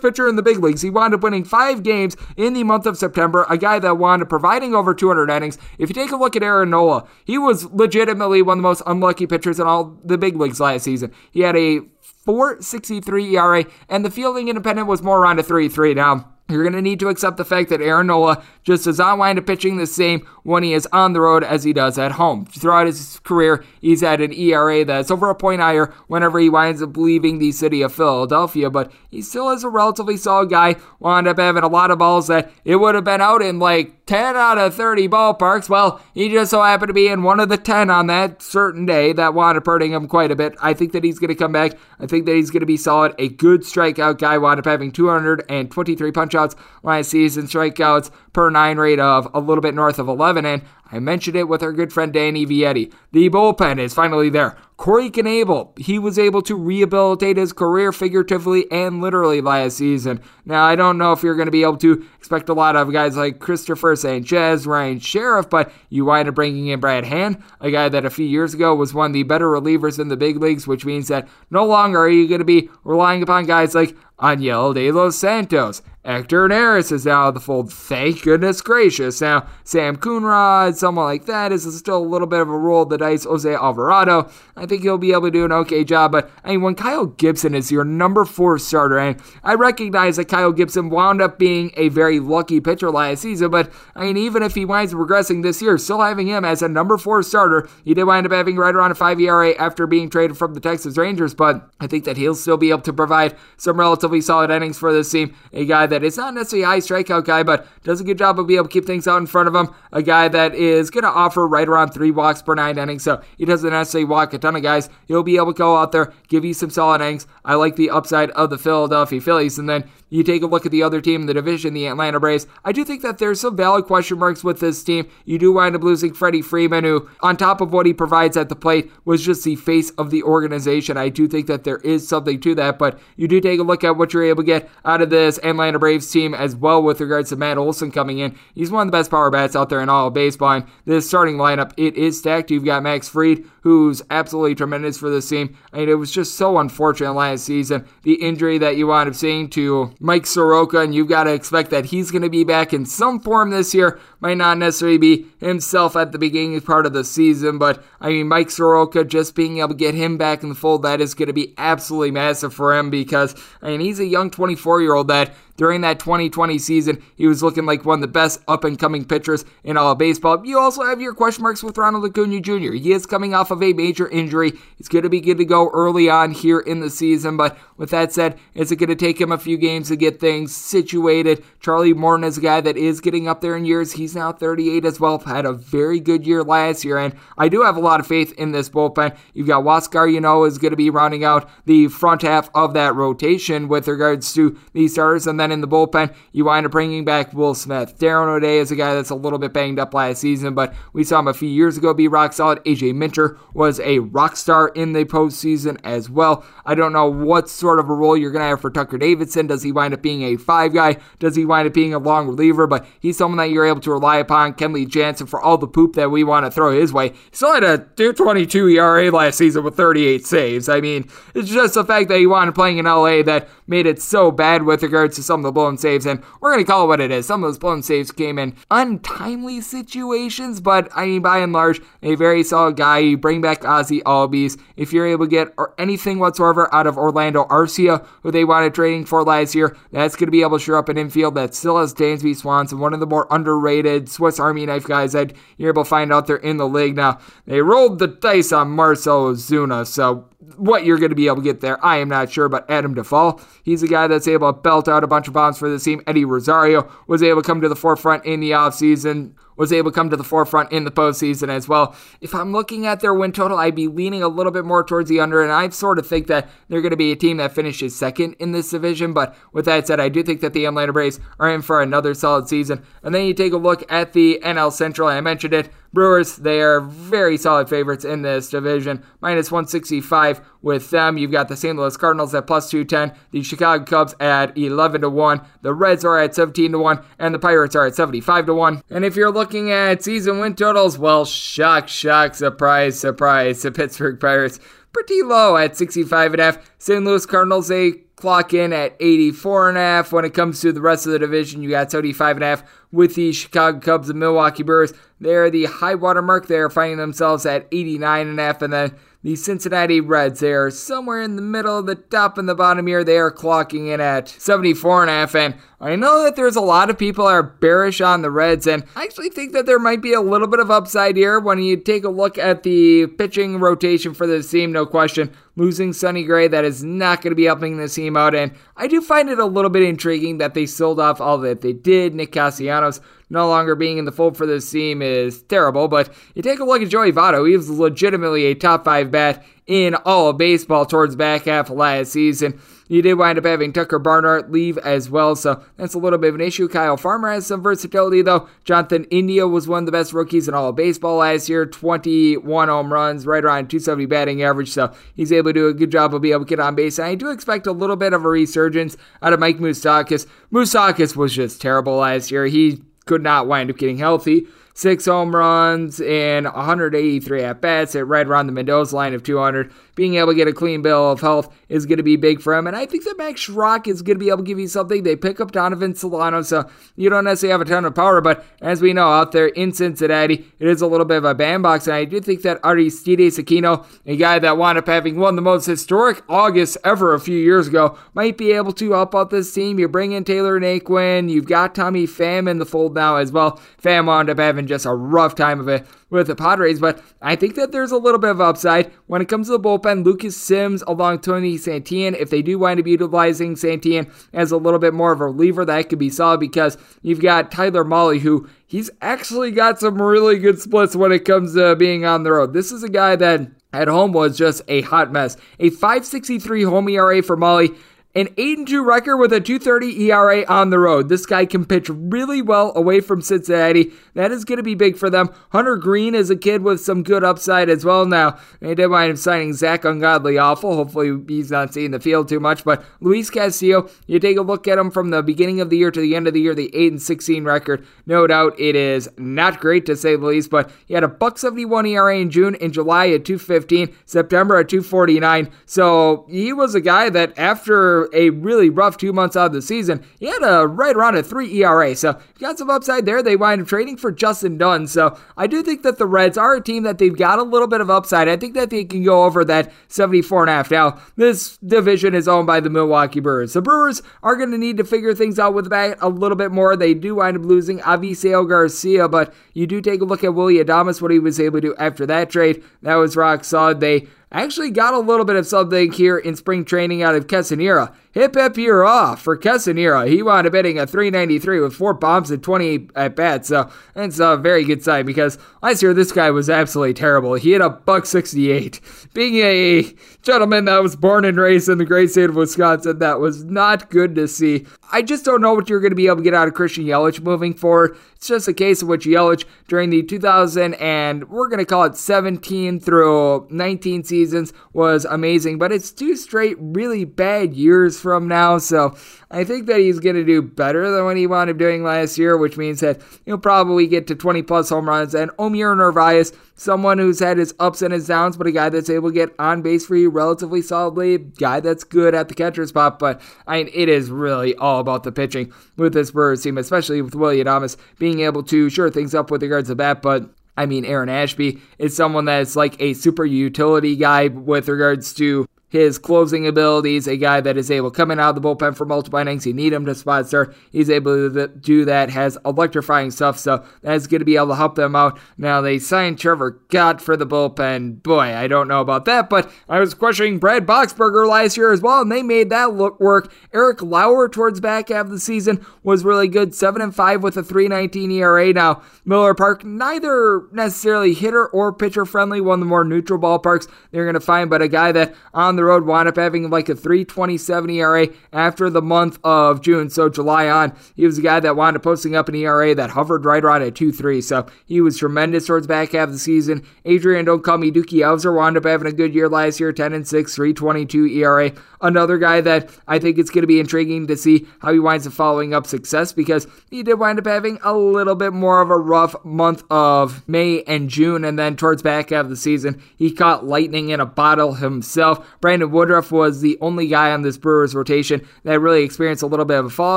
pitcher in the big leagues. He wound up winning five games in the month of September, a guy that wound up providing over 200 innings. If you take a look at Aaron Nola, he was legitimately one of the most unlucky pitchers in all the big leagues last season. He had a 463 ERA, and the fielding independent was more around a 3 3. Now, you're going to need to accept the fact that Aaron Nola just does not wind up pitching the same when he is on the road as he does at home. Throughout his career, he's had an ERA that's over a point higher whenever he winds up leaving the city of Philadelphia, but he still is a relatively solid guy. Wound up having a lot of balls that it would have been out in like 10 out of 30 ballparks. Well, he just so happened to be in one of the 10 on that certain day that wound up hurting him quite a bit. I think that he's going to come back. I think that he's going to be solid. A good strikeout guy wound up having 223 punchouts last season, strikeouts per nine rate of a little bit north of 11. And I mentioned it with our good friend Danny Vietti. The bullpen is finally there. Corey Knebel, he was able to rehabilitate his career figuratively and literally last season. Now, I don't know if you're going to be able to expect a lot of guys like Christopher Sanchez, Ryan Sherriff, but you wind up bringing in Brad Hand, a guy that a few years ago was one of the better relievers in the big leagues, which means that no longer are you going to be relying upon guys like Enyel de los Santos. Hector Neris is out of the fold. Thank goodness gracious. Now, Sam Coonrod, someone like that, is still a little bit of a roll of the dice. Jose Alvarado, I think he'll be able to do an okay job. But I mean, when Kyle Gibson is your number four starter, and I recognize that Kyle Gibson wound up being a very lucky pitcher last season, but I mean, even if he winds up regressing this year, still having him as a number four starter, he did wind up having right around a five ERA after being traded from the Texas Rangers. But I think that he'll still be able to provide some relatively solid innings for this team. A guy that is not necessarily a high strikeout guy, but does a good job of being able to keep things out in front of him. A guy that is going to offer right around three walks per nine innings, so he doesn't necessarily walk a ton of guys. He'll be able to go out there, give you some solid innings. I like the upside of the Philadelphia Phillies, and then you take a look at the other team in the division, the Atlanta Braves. I do think that there's some valid question marks with this team. You do wind up losing Freddie Freeman, who, on top of what he provides at the plate, was just the face of the organization. I do think that there is something to that, but you do take a look at what you're able to get out of this Atlanta Braves team as well with regards to Matt Olson coming in. He's one of the best power bats out there in all of baseball. And this starting lineup, it is stacked. You've got Max Fried, who's absolutely tremendous for this team. I mean, it was just so unfortunate last season. The injury that you wound up seeing to Mike Soroka, and you've got to expect that he's going to be back in some form this year. Might not necessarily be himself at the beginning part of the season, but I mean, Mike Soroka, just being able to get him back in the fold, that is going to be absolutely massive for him because, I mean, he's a young 24 year old that during that 2020 season, he was looking like one of the best up and coming pitchers in all of baseball. You also have your question marks with Ronald Acuna Jr. He is coming off of a major injury. He's going to be good to go early on here in the season, but with that said, is it going to take him a few games to get things situated? Charlie Morton is a guy that is getting up there in years. He's now 38 as well. Had a very good year last year, and I do have a lot of faith in this bullpen. You've got Huascar, you know, is going to be rounding out the front half of that rotation with regards to these starters, and then in the bullpen, you wind up bringing back Will Smith. Darren O'Day is a guy that's a little bit banged up last season, but we saw him a few years ago be rock solid. AJ Minter was a rock star in the postseason as well. I don't know what sort of a role you're going to have for Tucker Davidson. Does he wind up being a five guy? Does he wind up being a long reliever? But he's someone that you're able to rely upon. Kenley Jansen for all the poop that we want to throw his way. He still had a 222 ERA last season with 38 saves. I mean, it's just the fact that he wanted playing in LA that made it so bad with regards to some of the blown saves. And we're going to call it what it is. Some of those blown saves came in untimely situations, but I mean, by and large, a very solid guy. You bring back Ozzie Albies. If you're able to get or anything whatsoever out of Orlando Arcia, who they wanted trading for last year, that's going to be able to shore up an infield that still has Dansby Swanson, one of the more underrated Swiss Army knife guys that you're able to find out there in the league. Now, they rolled the dice on Marcel Ozuna, so what you're going to be able to get there, I am not sure. But Adam Duvall, he's a guy that's able to belt out a bunch of bombs for the team. Eddie Rosario was able to come to the forefront in the offseason was able to come to the forefront in the postseason as well. If I'm looking at their win total, I'd be leaning a little bit more towards the under, and I sort of think that they're going to be a team that finishes second in this division. But with that said, I do think that the Atlanta Braves are in for another solid season. And then you take a look at the NL Central, I mentioned it. Brewers, they are very solid favorites in this division. Minus 165 with them. You've got the St. Louis Cardinals at plus 210, the Chicago Cubs at 11 to 1, the Reds are at 17 to 1, and the Pirates are at 75 to 1. And if you're looking at season win totals, well, shock, shock, surprise, surprise. The Pittsburgh Pirates pretty low at 65 and a half. St. Louis Cardinals, they clock in at 84 and a half. When it comes to the rest of the division, you got 75 and a half with the Chicago Cubs and Milwaukee Brewers. They're the high water mark. They're finding themselves at 89 and a half, and then the Cincinnati Reds, they are somewhere in the middle, the top and the bottom here. They are clocking in at 74 and a half. And I know that there's a lot of people are bearish on the Reds, and I actually think that there might be a little bit of upside here when you take a look at the pitching rotation for this team, no question. Losing Sonny Gray, that is not going to be helping this team out, and I do find it a little bit intriguing that they sold off all that they did. Nick Castellanos no longer being in the fold for this team is terrible, but you take a look at Joey Votto, he was legitimately a top five bat in all of baseball towards back half of last season. You did wind up having Tucker Barnhart leave as well, so that's a little bit of an issue. Kyle Farmer has some versatility, though. Jonathan India was one of the best rookies in all of baseball last year 21 home runs, right around 270 batting average, so he's able to do a good job of being able to get on base. And I do expect a little bit of a resurgence out of Mike Moustakas. Moustakas was just terrible last year. He could not wind up getting healthy. Six home runs and 183 at bats at right around the Mendoza line of 200 being able to get a clean bill of health is going to be big for him. And I think that Max Schrock is going to be able to give you something. They pick up Donovan Solano, so you don't necessarily have a ton of power. But as we know, out there in Cincinnati, it is a little bit of a bandbox. And I do think that Aristides Aquino, a guy that wound up having one of the most historic August ever a few years ago, might be able to help out this team. You bring in Tyler Naquin. You've got Tommy Pham in the fold now as well. Pham wound up having just a rough time of it with the Padres, but I think that there's a little bit of upside when it comes to the bullpen. Lucas Sims along Tony Santillan, if they do wind up utilizing Santillan as a little bit more of a reliever, that could be solid because you've got Tyler Mahle, who he's actually got some really good splits when it comes to being on the road. This is a guy that at home was just a hot mess. A 563 home ERA for Mahle an 8 2 record with a 230 ERA on the road. This guy can pitch really well away from Cincinnati. That is going to be big for them. Hunter Greene is a kid with some good upside as well. Now, they did wind up signing Zach Ungodly Awful. Hopefully, he's not seeing the field too much. But Luis Castillo, you take a look at him from the beginning of the year to the end of the year, the 8 and 16 record. No doubt it is not great to say the least, but he had a buck 71 ERA in June, in July at 215, September at 249. So he was a guy that after a really rough two months out of the season, he had a right around a 3 ERA. So got some upside there. They wind up trading for Justin Dunn. So I do think that the Reds are a team that they've got a little bit of upside. I think that they can go over that 74 and a half. Now, this division is owned by the Milwaukee Brewers. The Brewers are going to need to figure things out with the bat a little bit more. They do wind up losing Avisail Garcia, but you do take a look at Willie Adames, what he was able to do after that trade. That was rock solid. They actually got a little bit of something here in spring training out of Castanera. Hip hip off for Castanera. He wound up hitting a 393 with four bombs and 20 at bats. So that's a very good sign because last year this guy was absolutely terrible. He hit a buck 68. Being a gentleman that was born and raised in the great state of Wisconsin, that was not good to see. I just don't know what you're going to be able to get out of Christian Yelich moving forward. It's just a case of which Yelich during the 2000 and we're going to call it 17 through 19 seasons was amazing, but it's two straight really bad years from now. So I think that he's going to do better than what he wound up doing last year, which means that he'll probably get to 20 plus home runs. And Omar Narvaez, someone who's had his ups and his downs, but a guy that's able to get on base for you relatively solidly, guy that's good at the catcher spot. But I mean, it is really all about the pitching with this Brewers team, especially with Willy Adames being able to shore things up with regards to that. But I mean, Aaron Ashby is someone that's like a super utility guy with regards to his closing abilities, a guy that is able to come in out of the bullpen for multiple innings. You need him to spot start. He's able to do that, has electrifying stuff, so that's going to be able to help them out. Now, they signed Trevor Gott for the bullpen. Boy, I don't know about that, but I was questioning Brad Boxberger last year as well, and they made that look work. Eric Lauer towards back half of the season was really good, 7 and 5 with a 319 ERA. Now, Miller Park, neither necessarily hitter or pitcher friendly, one of the more neutral ballparks they're going to find, but a guy that on the the road, wound up having like a 327 ERA after the month of June. So July on, he was a guy that wound up posting up an ERA that hovered right around at 2-3. So he was tremendous towards back half of the season. Adrian, don't call me Dookie Howser, wound up having a good year last year, 10 and 6, 322 ERA. Another guy that I think it's going to be intriguing to see how he winds up following up success because he did wind up having a little bit more of a rough month of May and June, and then towards back half of the season, he caught lightning in a bottle himself. Brandon Woodruff was the only guy on this Brewers rotation that really experienced a little bit of a fall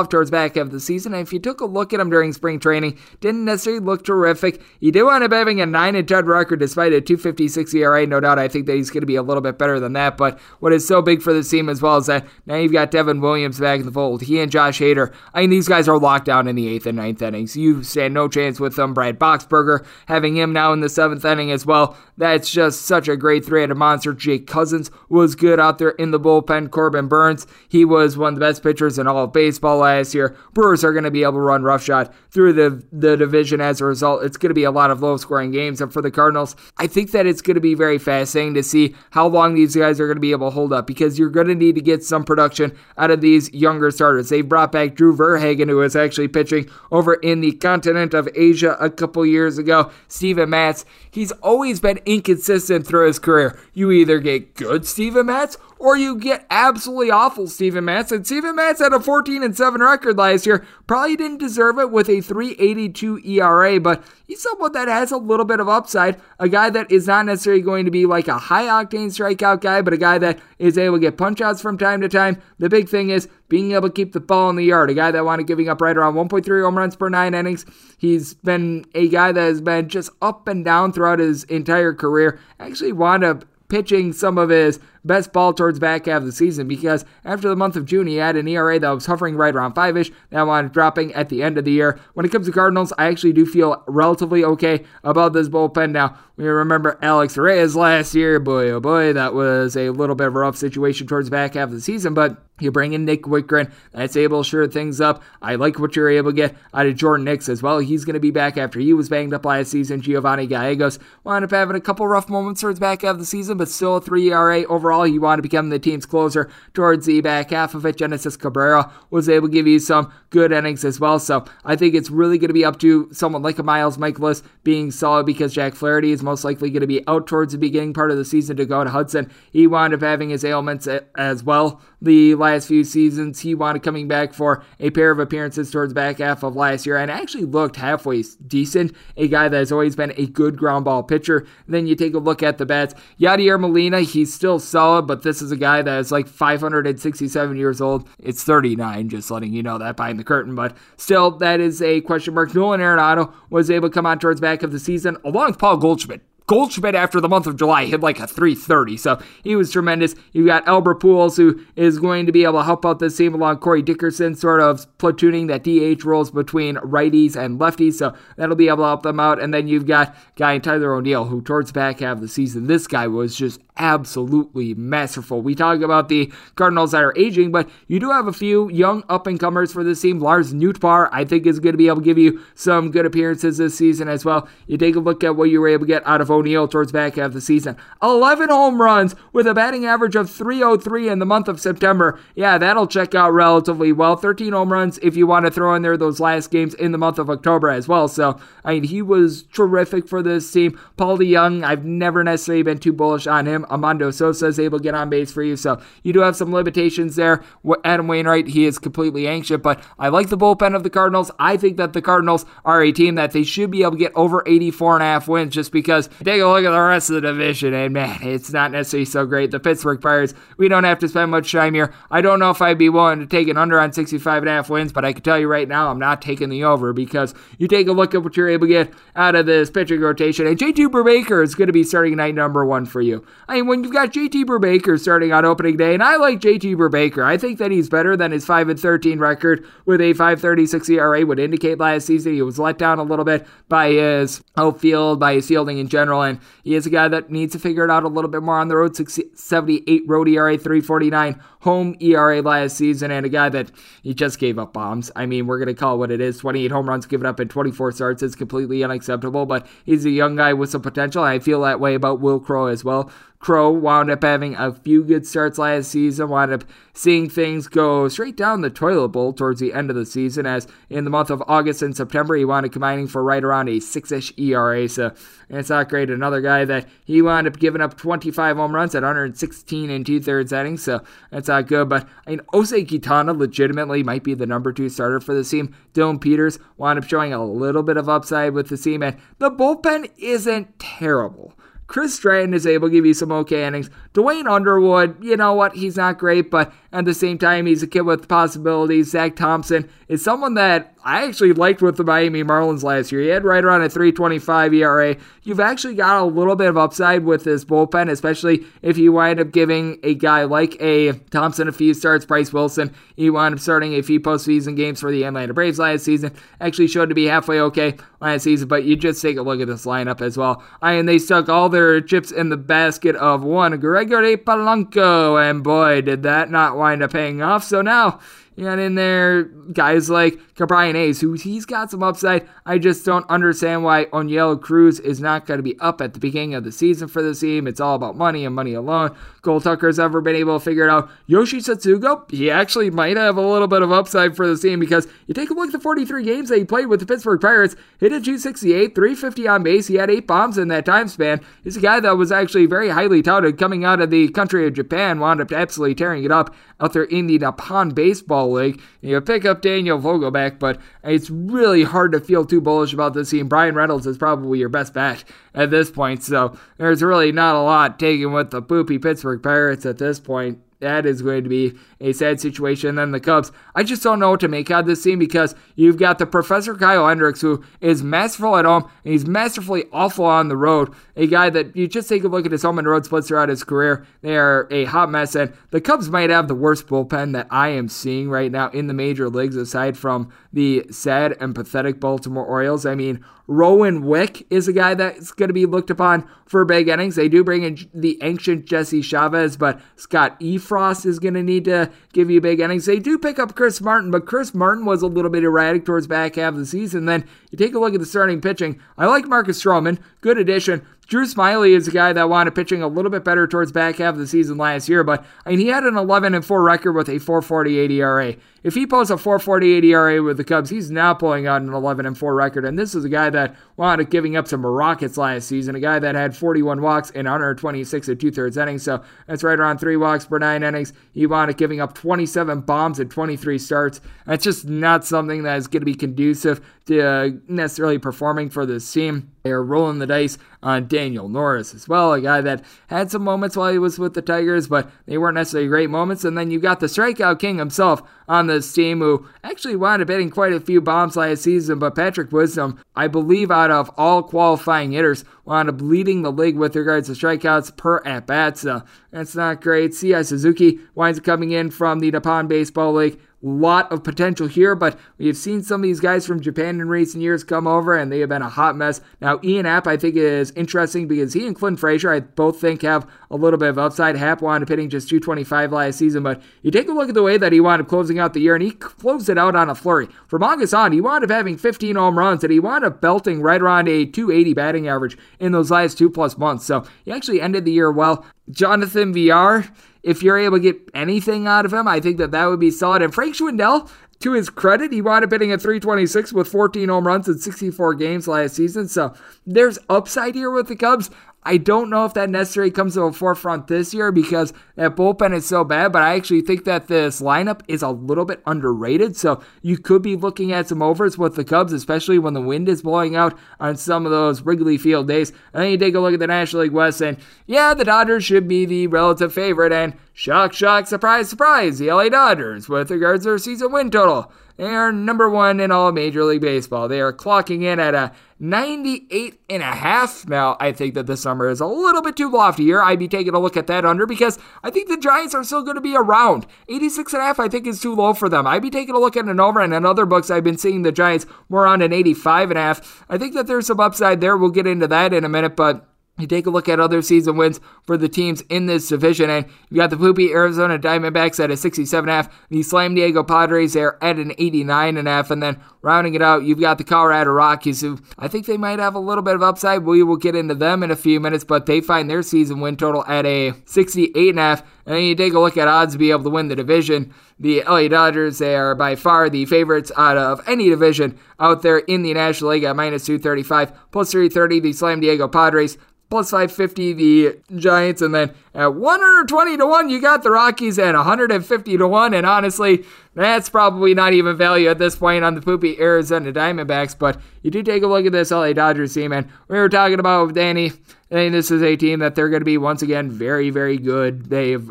off towards back of the season. And if you took a look at him during spring training, didn't necessarily look terrific. He did wind up having a 9 and 10 record despite a 256 ERA. No doubt I think that he's going to be a little bit better than that. But what is so big for this team as well is that now you've got Devin Williams back in the fold. He and Josh Hader. I mean, these guys are locked down in the eighth and ninth innings. You stand no chance with them. Brad Boxberger having him now in the seventh inning as well. That's just such a great three-headed monster. Jake Cousins was good out there in the bullpen. Corbin Burnes, he was one of the best pitchers in all of baseball last year. Brewers are going to be able to run roughshod through the, the division as a result. It's going to be a lot of low-scoring games. And for the Cardinals, I think that it's going to be very fascinating to see how long these guys are going to be able to hold up because you're going to need to get some production out of these younger starters. They brought back Drew Verhagen, who was actually pitching over in the continent of Asia a couple years ago. Steven Matz, he's always been inconsistent through his career. You either get good Steven Matz or you get absolutely awful Steven Matz. And Steven Matz had a 14 and 7 record last year. Probably didn't deserve it with a 382 ERA, but he's someone that has a little bit of upside. A guy that is not necessarily going to be like a high octane strikeout guy, but a guy that is able to get punch outs from time to time. The big thing is being able to keep the ball in the yard. A guy that wanted giving up right around 1.3 home runs per nine innings. He's been a guy that has been just up and down throughout his entire career. Actually wound up pitching some of his best ball towards back half of the season because after the month of June, he had an ERA that was hovering right around five ish. That one dropping at the end of the year. When it comes to Cardinals, I actually do feel relatively okay about this bullpen. Now, we remember Alex Reyes last year. Boy, oh boy, that was a little bit of a rough situation towards back half of the season, but you bring in Nick Wittgren, that's able to shore things up. I like what you're able to get out of Jordan Hicks as well. He's going to be back after he was banged up last season. Giovanny Gallegos wound up having a couple rough moments towards back half of the season, but still a 3 ERA overall. He want to become the team's closer towards the back half of it. Genesis Cabrera was able to give you some good innings as well. So I think it's really going to be up to someone like a Miles Mikolas being solid because Jack Flaherty is most likely going to be out towards the beginning part of the season Dakota Hudson. He wound up having his ailments as well the last few seasons. He wanted coming back for a pair of appearances towards back half of last year and actually looked halfway decent. A guy that has always been a good ground ball pitcher. Then you take a look at the bats. Yadier Molina, he's still solid, but this is a guy that is like 567 years old. It's 39, just letting you know that behind the curtain, but still, that is a question mark. Nolan Arenado was able to come on towards back of the season along with Paul Goldschmidt. Goldschmidt after the month of July hit like a 330, so he was tremendous. You've got Albert Pujols, who is going to be able to help out this team along Corey Dickerson, sort of platooning that DH roles between righties and lefties, so that'll be able to help them out. And then you've got guy Tyler O'Neill, who towards the back half of the season, this guy was just absolutely masterful. We talk about the Cardinals that are aging, but you do have a few young up and comers for this team. Lars Nootbaar, I think, is going to be able to give you some good appearances this season as well. You take a look at what you were able to get out of O'Neill towards back half of the season. 11 home runs with a batting average of 303 in the month of September. Yeah, that'll check out relatively well. 13 home runs if you want to throw in there those last games in the month of October as well. So, I mean, he was terrific for this team. Paul DeJong, I've never necessarily been too bullish on him. Edmundo Sosa is able to get on base for you. So you do have some limitations there. Adam Wainwright, he is completely anxious, but I like the bullpen of the Cardinals. I think that the Cardinals are a team that they should be able to get over 84 and a half wins just because take a look at the rest of the division and man, it's not necessarily so great. The Pittsburgh Pirates, we don't have to spend much time here. I don't know if I'd be willing to take an under on 65 and a half wins, but I can tell you right now, I'm not taking the over because you take a look at what you're able to get out of this pitching rotation. And JT Brubaker is going to be starting night number one for you. I mean, when you've got JT Brubaker starting on opening day, and I like JT Brubaker. I think that he's better than his 5 and 13 record with a 5.36 ERA would indicate last season. He was let down a little bit by his outfield, by his fielding in general, and he is a guy that needs to figure it out a little bit more on the road. 78 road ERA, 349 home ERA last season, and a guy that he just gave up bombs. I mean, we're going to call it what it is 28 home runs given up in 24 starts is completely unacceptable, but he's a young guy with some potential. I feel that way about Wil Crowe as well. Crowe wound up having a few good starts last season, wound up seeing things go straight down the toilet bowl towards the end of the season, as in the month of August and September, he wound up combining for right around a six ish ERA. So it's not great. Another guy that he wound up giving up 25 home runs at 116 and two thirds innings, so that's not good. But I mean, Jose Quintana legitimately might be the number two starter for the team. Dillon Peters wound up showing a little bit of upside with the team, and the bullpen isn't terrible. Chris Stratton is able to give you some okay innings. Duane Underwood, you know what? He's not great, but at the same time, he's a kid with possibilities. Zach Thompson is someone that I actually liked with the Miami Marlins last year. He had right around a 325 ERA. You've actually got a little bit of upside with this bullpen, especially if you wind up giving a guy like a Thompson a few starts. Bryce Wilson, he wound up starting a few postseason games for the Atlanta Braves last season. Actually showed to be halfway okay last season, but you just take a look at this lineup as well. I and they stuck all their chips in the basket of one Gregory Polanco, and boy, did that not wind up paying off. So now got in there guys like Ke'Bryan Hayes, who he's got some upside. I just don't understand why Oneil Cruz is not going to be up at the beginning of the season for the team. It's all about money and money alone. Cole Tucker's ever been able to figure it out. Yoshi Tsutsugo, he actually might have a little bit of upside for the team because you take a look at the 43 games that he played with the Pittsburgh Pirates, hit a 268, 350 on base. He had eight bombs in that time span. He's a guy that was actually very highly touted coming out of the country of Japan, wound up absolutely tearing it up out there in the Nippon Baseball League. You pick up Daniel Vogelbach, but it's really hard to feel too bullish about this team. Bryan Reynolds is probably your best bet at this point, so there's really not a lot taken with the poopy Pittsburgh Pirates at this point that is going to be a sad situation. Then the Cubs, I just don't know what to make out of this team because you've got the Professor Kyle Hendricks, who is masterful at home and he's masterfully awful on the road. A guy that you just take a look at his home and road splits throughout his career. They are a hot mess, and the Cubs might have the worst bullpen that I am seeing right now in the major leagues, aside from the sad and pathetic Baltimore Orioles. I mean, Rowan Wick is a guy that's going to be looked upon for big innings. They do bring in the ancient Jesse Chavez, but Scott Effross is going to need to give you big innings. They do pick up Chris Martin, but Chris Martin was a little bit erratic towards back half of the season. Then you take a look at the starting pitching. I like Marcus Stroman, good addition. Drew Smyly is a guy that wanted pitching a little bit better towards back half of the season last year, but I mean he had an 11 and 4 record with a 4.48 ERA. If he posts a 4.48 ERA with the Cubs, he's now pulling out an 11 and 4 record, and this is a guy that wound up giving up some rockets last season. A guy that had 41 walks in 126 and two thirds innings, so that's right around three walks per nine innings. He wound up giving up 27 bombs and 23 starts. That's just not something that is going to be conducive to uh, necessarily performing for this team. They are rolling the dice on Daniel Norris as well, a guy that had some moments while he was with the Tigers, but they weren't necessarily great moments. And then you got the strikeout king himself on this team who actually wound up hitting quite a few bombs last season, but Patrick Wisdom, I believe out of all qualifying hitters, wound up leading the league with regards to strikeouts per at bat. So uh, that's not great. Seiya Suzuki winds up coming in from the Nippon Baseball League lot of potential here, but we've seen some of these guys from Japan in recent years come over and they have been a hot mess. Now, Ian Happ, I think, is interesting because he and Clint Frazier, I both think, have a little bit of upside. Happ wound up hitting just 225 last season, but you take a look at the way that he wound up closing out the year, and he closed it out on a flurry. From August on, he wound up having 15 home runs, and he wound up belting right around a 280 batting average in those last two plus months. So he actually ended the year well. Jonathan Villar, if you're able to get anything out of him, I think that that would be solid. And Frank Schwindel, to his credit, he wound up hitting at 326 with 14 home runs in 64 games last season. So there's upside here with the Cubs. I don't know if that necessarily comes to the forefront this year because that bullpen is so bad, but I actually think that this lineup is a little bit underrated. So you could be looking at some overs with the Cubs, especially when the wind is blowing out on some of those Wrigley Field days. And then you take a look at the National League West, and yeah, the Dodgers should be the relative favorite. And shock, shock, surprise, surprise, the LA Dodgers with regards to their season win total. They are number one in all Major League Baseball. They are clocking in at a 98 and a half. Now, I think that this number is a little bit too lofty here. I'd be taking a look at that under because I think the Giants are still going to be around. 86 and a half, I think, is too low for them. I'd be taking a look at an over, and in other books, I've been seeing the Giants more on an 85 and a half. I think that there's some upside there. We'll get into that in a minute, but you take a look at other season wins for the teams in this division, and you got the poopy Arizona Diamondbacks at a 67.5, the Slam Diego Padres there at an 89.5, and then rounding it out, you've got the Colorado Rockies, who I think they might have a little bit of upside. We will get into them in a few minutes, but they find their season win total at a 68.5. And then you take a look at odds to be able to win the division. The LA Dodgers, they are by far the favorites out of any division out there in the National League at minus 235, plus 330, the Slam Diego Padres plus 550 the Giants, and then at 120 to 1, you got the Rockies at 150 to 1. And honestly, that's probably not even value at this point on the poopy Arizona Diamondbacks. But you do take a look at this LA Dodgers team, and we were talking about Danny. I think this is a team that they're going to be once again very, very good. They've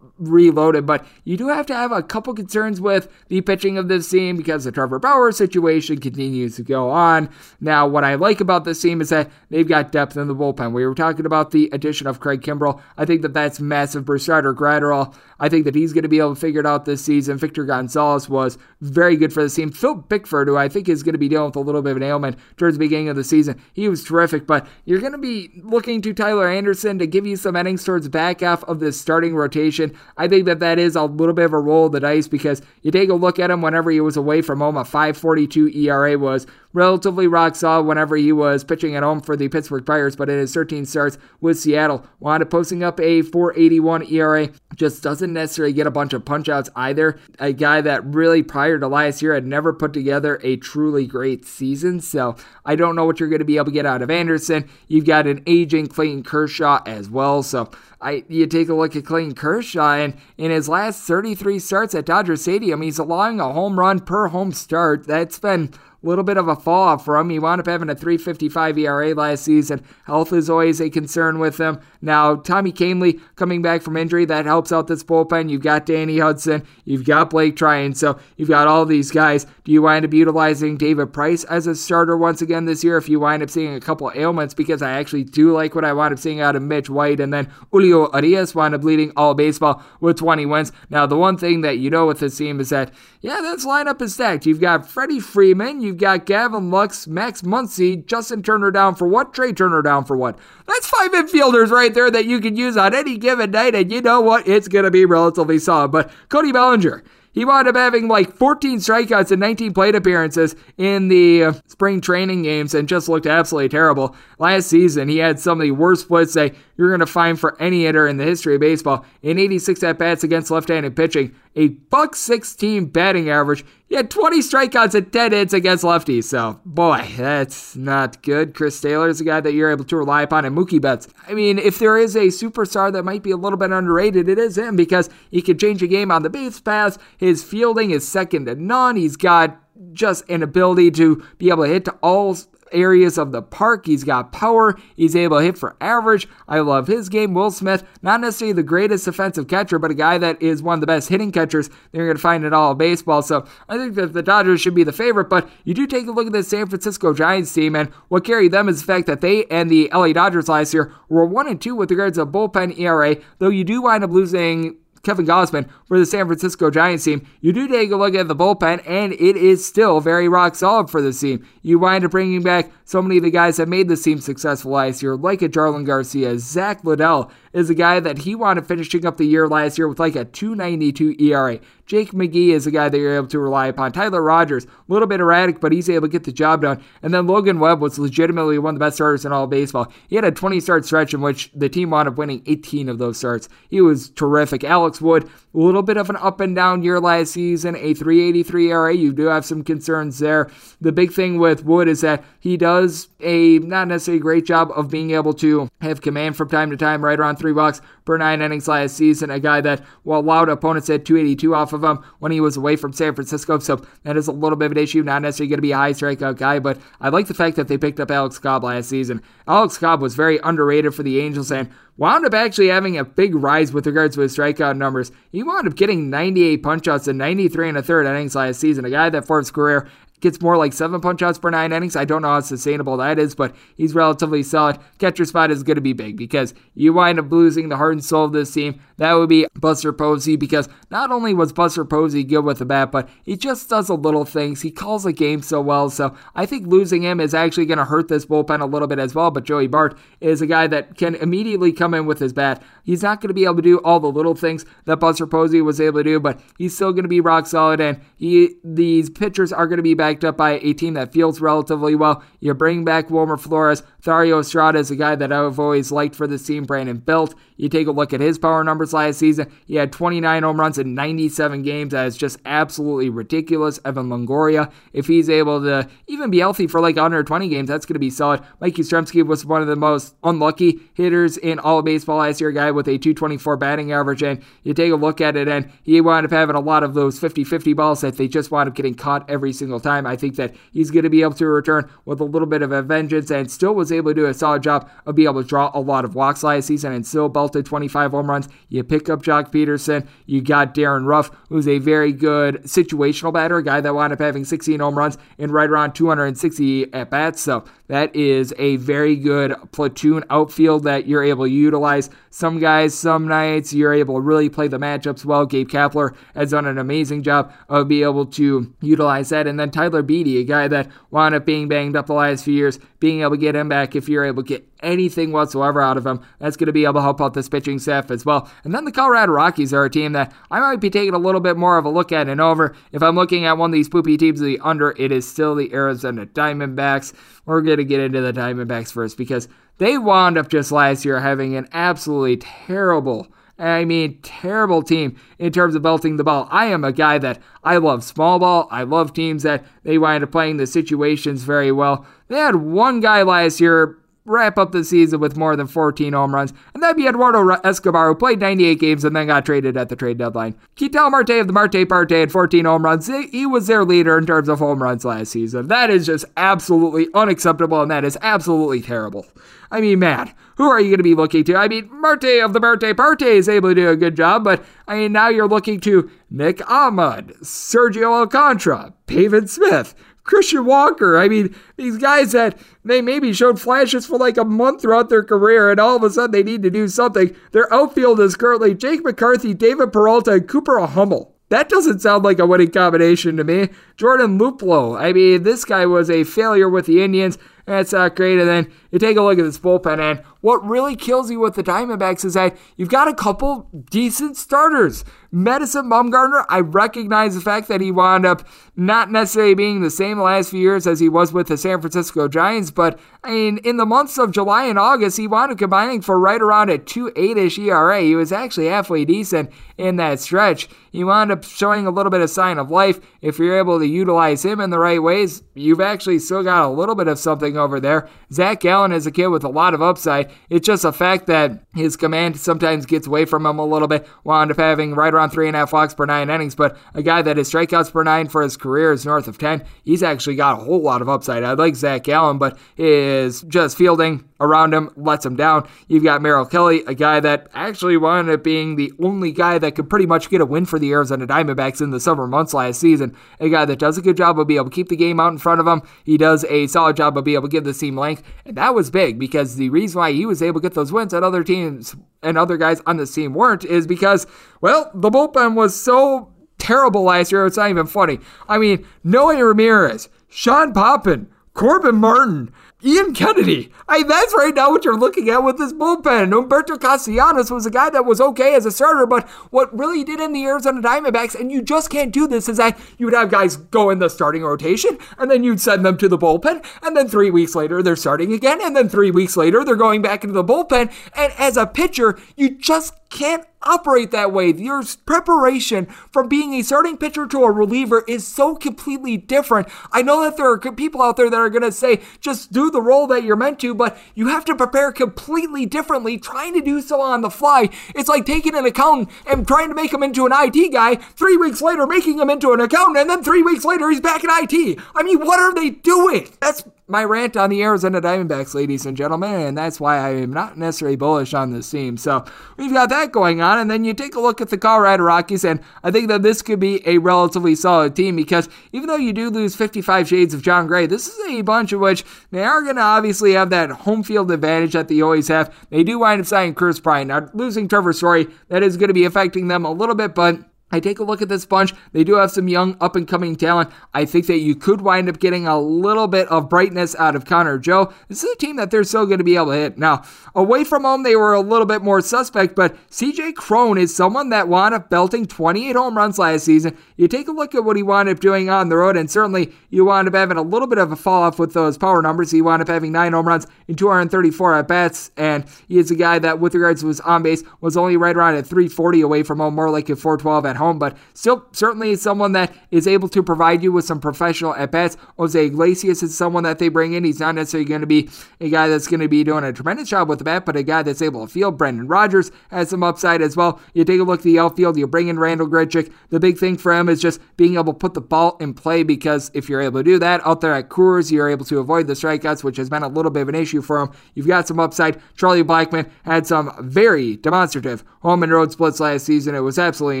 reloaded, but you do have to have a couple concerns with the pitching of this team because the Trevor Bauer situation continues to go on. Now, what I like about this team is that they've got depth in the bullpen. We were talking about the addition of Craig Kimbrel. I think that that's massive. Brusdar Graterol, I think that he's going to be able to figure it out this season. Victor Gonzalez was very good for the team. Phil Bickford, who I think is going to be dealing with a little bit of an ailment towards the beginning of the season, he was terrific, but you're going to be looking to Tyler Anderson to give you some innings towards back half of this starting rotation. I think that that is a little bit of a roll of the dice because you take a look at him whenever he was away from home, a 542 ERA was relatively rock solid whenever he was pitching at home for the Pittsburgh Pirates, but in his 13 starts with Seattle, wound up posting up a 481 ERA. Just doesn't necessarily get a bunch of punch outs either. A guy that really prior to last year had never put together a truly great season. So I don't know what you're going to be able to get out of Anderson. You've got an aging Clayton Kershaw as well. So I you take a look at Clayton Kershaw, and in his last 33 starts at Dodger Stadium, he's allowing a home run per home start. That's been little bit of a fall off for him. He wound up having a 3.55 ERA last season. Health is always a concern with him. Now, Tommy Kahnle coming back from injury, that helps out this bullpen. You've got Danny Hudson, you've got Blake Treinen, so you've got all these guys. Do you wind up utilizing David Price as a starter once again this year if you wind up seeing a couple ailments? Because I actually do like what I wound up seeing out of Mitch White, and then Julio Urías wound up leading all baseball with 20 wins. Now, the one thing that you know with this team is that, yeah, this lineup is stacked. You've got Freddie Freeman, you've got Gavin Lux, Max Muncy, Justin Turner down for what? Trea Turner down for what? That's five infielders right there that you can use on any given night, and you know what? It's going to be relatively solid. But Cody Bellinger, he wound up having like 14 strikeouts and 19 plate appearances in the uh, spring training games and just looked absolutely terrible. Last season, he had some of the worst splits that you're going to find for any hitter in the history of baseball. In 86 at bats against left handed pitching, a buck 16 batting average. He had 20 strikeouts and 10 hits against lefties. So, boy, that's not good. Chris Taylor is a guy that you're able to rely upon in Mookie Betts. I mean, if there is a superstar that might be a little bit underrated, it is him because he can change a game on the base paths. His fielding is second to none. He's got just an ability to be able to hit to all areas of the park. He's got power. He's able to hit for average. I love his game. Will Smith, not necessarily the greatest offensive catcher, but a guy that is one of the best hitting catchers they're going to find in all of baseball. So I think that the Dodgers should be the favorite, but you do take a look at the San Francisco Giants team, and what carried them is the fact that they and the LA Dodgers last year were 1 and 2 with regards to bullpen ERA, though you do wind up losing Kevin Gausman for the San Francisco Giants team, you do take a look at the bullpen, and it is still very rock solid for this team. You wind up bringing back so many of the guys that made this team successful last year, like a Jarlin Garcia. Zack Littell is a guy that he up finishing up the year last year with like a 292 ERA. Jake McGee is a guy that you're able to rely upon. Tyler Rogers, a little bit erratic, but he's able to get the job done. And then Logan Webb was legitimately one of the best starters in all baseball. He had a 20 start stretch in which the team wound up winning 18 of those starts. He was terrific. Alex Wood, a little bit of an up and down year last season, a 383 ERA. You do have some concerns there. The big thing with Wood is that he does a not necessarily great job of being able to have command from time to time, right around three bucks per nine innings last season. A guy that well, allowed opponents at 282 off of him when he was away from San Francisco. So that is a little bit of an issue. Not necessarily going to be a high strikeout guy, but I like the fact that they picked up Alex Cobb last season. Alex Cobb was very underrated for the Angels and wound up actually having a big rise with regards to his strikeout numbers. He wound up getting 98 punchouts and 93 and a third innings last season. A guy that for his career gets more like seven punch outs per nine innings. I don't know how sustainable that is, but he's relatively solid. Catcher spot is going to be big because you wind up losing the heart and soul of this team. That would be Buster Posey because not only was Buster Posey good with the bat, but he just does a little things. He calls the game so well. So I think losing him is actually going to hurt this bullpen a little bit as well. But Joey Bart is a guy that can immediately come in with his bat. He's not going to be able to do all the little things that Buster Posey was able to do, but he's still going to be rock solid. And he these pitchers are going to be backed up by a team that feels relatively well. You bring back Wilmer Flores. Thairo Estrada is a guy that I've always liked for this team. Brandon Belt. You take a look at his power numbers last season. He had 29 home runs in 97 games. That is just absolutely ridiculous. Evan Longoria, if he's able to even be healthy for like 120 games, that's going to be solid. Mike Yastrzemski was one of the most unlucky hitters in all of baseball last year, guy with a 224 batting average. And you take a look at it, and he wound up having a lot of those 50 50 balls that they just wound up getting caught every single time. I think that he's going to be able to return with a little bit of a vengeance and still was able to do a solid job of being able to draw a lot of walks last season and still belted 25 home runs. You pick up Joc Pederson. You got Darin Ruf, who's a very good situational batter, a guy that wound up having 16 home runs in right around 260 at bats. So that is a very good platoon outfield that you're able to utilize. Some guys, some nights, you're able to really play the matchups well. Gabe Kapler has done an amazing job of being able to utilize that. And then Tyler Beede, a guy that wound up being banged up the last few years, being able to get him back if you're able to get anything whatsoever out of him, that's going to be able to help out this pitching staff as well. And then the Colorado Rockies are a team that I might be taking a little bit more of a look at and over. If I'm looking at one of these poopy teams the under, it is still the Arizona Diamondbacks. We're going to get into the Diamondbacks first because they wound up just last year having an absolutely terrible I mean, terrible team in terms of belting the ball. I am a guy that I love small ball. I love teams that they wind up playing the situations very well. They had one guy last year wrap up the season with more than 14 home runs, and that'd be Eduardo Escobar, who played 98 games and then got traded at the trade deadline. Ketel Marte of the Marte Parte had 14 home runs. He was their leader in terms of home runs last season. That is just absolutely unacceptable, and that is absolutely terrible. I mean, man, who are you going to be looking to? I mean, Marte of the Marte Parte is able to do a good job, but I mean, now you're looking to Nick Ahmed, Sergio Alcantara, Pavin Smith, Christian Walker. I mean, these guys that they maybe showed flashes for like a month throughout their career, and all of a sudden they need to do something. Their outfield is currently Jake McCarthy, David Peralta, and Cooper Hummel. That doesn't sound like a winning combination to me. Jordan Luplow. I mean, this guy was a failure with the Indians. That's not great. And then you take a look at this bullpen, and what really kills you with the Diamondbacks is that you've got a couple decent starters. Madison Bumgarner, I recognize the fact that he wound up not necessarily being the same the last few years as he was with the San Francisco Giants, but I mean, in the months of July and August, he wound up combining for right around a 2 8 ish ERA. He was actually halfway decent in that stretch. He wound up showing a little bit of sign of life. If you're able to utilize him in the right ways, you've actually still got a little bit of something over there. Zach Allen is a kid with a lot of upside. It's just a fact that his command sometimes gets away from him a little bit. Wound up having right around three and a half walks per nine innings, but a guy that his strikeouts per nine for his career is north of 10. He's actually got a whole lot of upside. I like Zach Allen, but is just fielding around him lets him down. You've got Merrill Kelly, a guy that actually wound up being the only guy that could pretty much get a win for the Arizona Diamondbacks in the summer months last season. A guy that does a good job of being able to keep the game out in front of him. He does a solid job of being able to give the team length, and that was big because the reason why he was able to get those wins that other teams and other guys on the team weren't is because, well, the bullpen was so terrible last year. It's not even funny. I mean, Noé Ramirez, Sean Poppen, Corbin Martin, Ian Kennedy. I that's right now what you're looking at with this bullpen. Humberto Castellanos was a guy that was okay as a starter, but what really did in the Arizona Diamondbacks, and you just can't do this, is that you would have guys go in the starting rotation, and then you'd send them to the bullpen, and then three weeks later they're starting again, and then three weeks later they're going back into the bullpen. And as a pitcher, you just can't operate that way. Your preparation from being a starting pitcher to a reliever is so completely different. I know that there are people out there that are going to say, just do the role that you're meant to, but you have to prepare completely differently. Trying to do so on the fly, it's like taking an accountant and trying to make him into an IT guy, three weeks later making him into an accountant, and then three weeks later he's back in IT. I mean, what are they doing? That's my rant on the Arizona Diamondbacks, ladies and gentlemen, and that's why I am not necessarily bullish on this team. So we've got that going on, and then you take a look at the Colorado Rockies, and I think that this could be a relatively solid team because even though you do lose 55 shades of Jon Gray, this is a bunch of which they are going to obviously have that home field advantage that they always have. They do wind up signing Kris Bryant. Now, losing Trevor Story, that is going to be affecting them a little bit, but I take a look at this bunch. They do have some young up and coming talent. I think that you could wind up getting a little bit of brightness out of Connor Joe. This is a team that they're still going to be able to hit. Now, away from home, they were a little bit more suspect, but CJ Cron is someone that wound up belting 28 home runs last season. You take a look at what he wound up doing on the road, and certainly you wound up having a little bit of a fall off with those power numbers. He wound up having nine home runs in 234 at bats, and he is a guy that, with regards to his on base, was only right around at 340 away from home, more like a 412 at home, but still certainly someone that is able to provide you with some professional at bats. Jose Iglesias is someone that they bring in. He's not necessarily going to be a guy that's going to be doing a tremendous job with the bat, but a guy that's able to field. Brendan Rodgers has some upside as well. You take a look at the outfield, you bring in Randal Grichuk. The big thing for him is just being able to put the ball in play because if you're able to do that out there at Coors, you're able to avoid the strikeouts, which has been a little bit of an issue for him. You've got some upside. Charlie Blackmon had some very demonstrative home and road splits last season. It was absolutely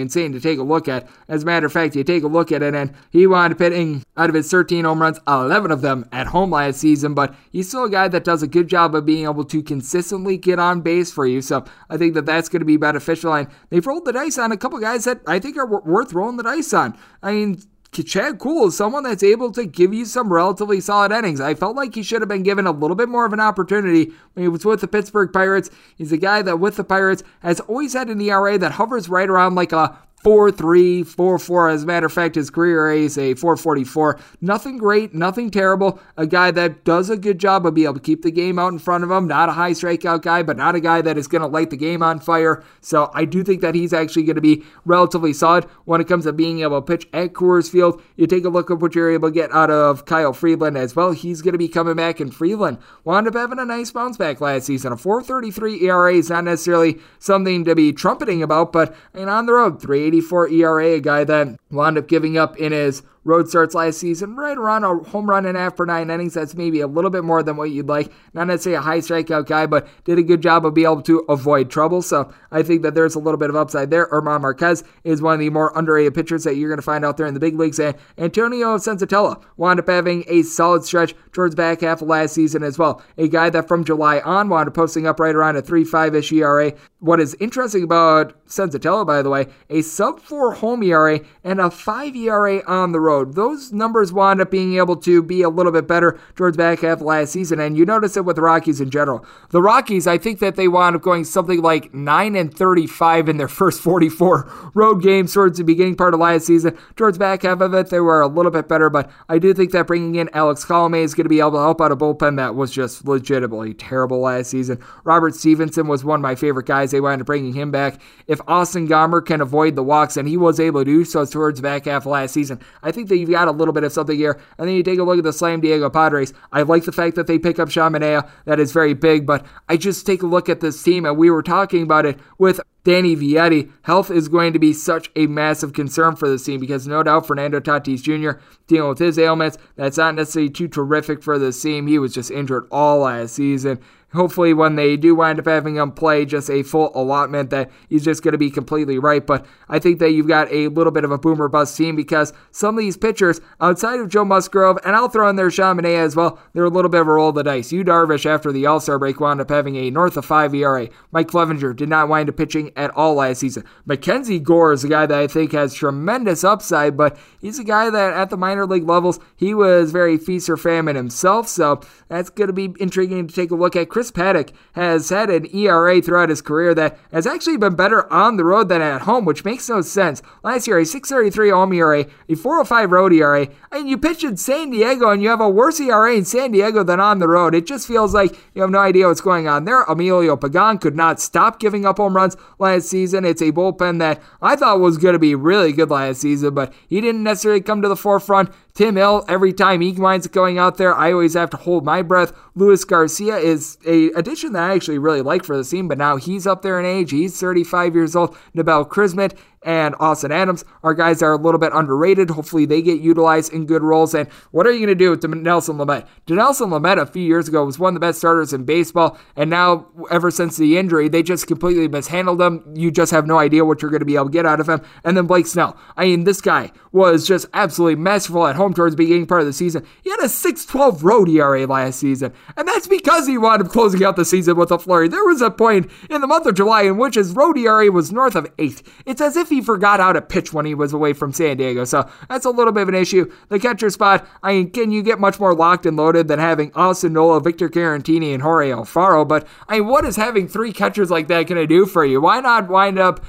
insane to take a look at. As a matter of fact, you take a look at it, and he wound up hitting out of his 13 home runs, 11 of them at home last season. But he's still a guy that does a good job of being able to consistently get on base for you. So I think that that's going to be beneficial. And they've rolled the dice on a couple guys that I think are worth rolling the dice on. I mean, Chad Kuhl is someone that's able to give you some relatively solid innings. I felt like he should have been given a little bit more of an opportunity when he was with the Pittsburgh Pirates. He's a guy that, with the Pirates, has always had an ERA that hovers right around like a 4 3, 4 4. As a matter of fact, his career is a 444. Nothing great, nothing terrible. A guy that does a good job of being able to keep the game out in front of him. Not a high strikeout guy, but not a guy that is going to light the game on fire. So I do think that he's actually going to be relatively solid when it comes to being able to pitch at Coors Field. You take a look at what you're able to get out of Kyle Freeland as well. He's going to be coming back, and Freeland wound up having a nice bounce back last season. A 433 ERA is not necessarily something to be trumpeting about, but on the road, 384 ERA, a guy that wound up giving up in his road starts last season, right around a home run and after nine innings. That's maybe a little bit more than what you'd like. Not necessarily a high strikeout guy, but did a good job of being able to avoid trouble. So I think that there's a little bit of upside there. German Marquez is one of the more underrated pitchers that you're going to find out there in the big leagues. And Antonio Senzatela wound up having a solid stretch towards back half of last season as well. A guy that from July on wound up posting up right around a 3.5 ish ERA. What is interesting about Senzatela, by the way, a sub 4 home ERA and a 5 ERA on the road road. Those numbers wound up being able to be a little bit better towards back half last season, and you notice it with the Rockies in general. The Rockies, I think that they wound up going something like 9 and 35 in their first 44 road games towards the beginning part of last season. Towards back half of it, they were a little bit better, but I do think that bringing in Alex Colomé is going to be able to help out a bullpen that was just legitimately terrible last season. Robert Stephenson was one of my favorite guys. They wound up bringing him back. If Austin Gomber can avoid the walks, and he was able to do so towards back half last season, I think think that you've got a little bit of something here. And then you take a look at the Slam Diego Padres. I like the fact that they pick up Sean Manaea. That is very big, but I just take a look at this team, and we were talking about it with Danny Vietti. Health is going to be such a massive concern for this team because no doubt Fernando Tatis Jr. dealing with his ailments. That's not necessarily too terrific for this team. He was just injured all last season hopefully when they do wind up having him play just a full allotment that he's just going to be completely right but i think that you've got a little bit of a boomer bust team because some of these pitchers outside of joe musgrove and i'll throw in there Manaea as well they're a little bit of a roll of the dice. Yu Darvish after the all-star break wound up having a north of 5 era mike clevinger did not wind up pitching at all last season. Mackenzie gore is a guy that i think has tremendous upside but he's a guy that at the minor league levels he was very feast or famine himself so that's going to be intriguing to take a look at. Chris Chris Paddack has had an ERA throughout his career that has actually been better on the road than at home, which makes no sense. Last year, a 6.33 home ERA, a 4.05 road ERA, and you pitch in San Diego and you have a worse ERA in San Diego than on the road. It just feels like you have no idea what's going on there. Emilio Pagan could not stop giving up home runs last season. It's a bullpen that I thought was going to be really good last season, but he didn't necessarily come to the forefront. Tim Hill, every time he winds up going out there, I always have to hold my breath. Luis Garcia is a addition that I actually really like for the team, but now he's up there in age. He's 35 years old. Nabil Crismatt and Austin Adams are guys that are a little bit underrated. Hopefully, they get utilized in good roles. And what are you going to do with Nelson Lamet? Nelson Lamet a few years ago was one of the best starters in baseball, and now ever since the injury, they just completely mishandled him. You just have no idea what you're going to be able to get out of him. And then Blake Snell. I mean, this guy was just absolutely masterful at home towards the beginning part of the season. He had a 6-12 road ERA last season, and that's because he wound up closing out the season with a flurry. There was a point in the month of July in which his road ERA was north of eight. It's as if he forgot how to pitch when he was away from San Diego. So that's a little bit of an issue. The catcher spot, I mean, can you get much more locked and loaded than having Austin Nola, Victor Caratini, and Jorge Alfaro? But I mean, what is having three catchers like that going to do for you? Why not wind up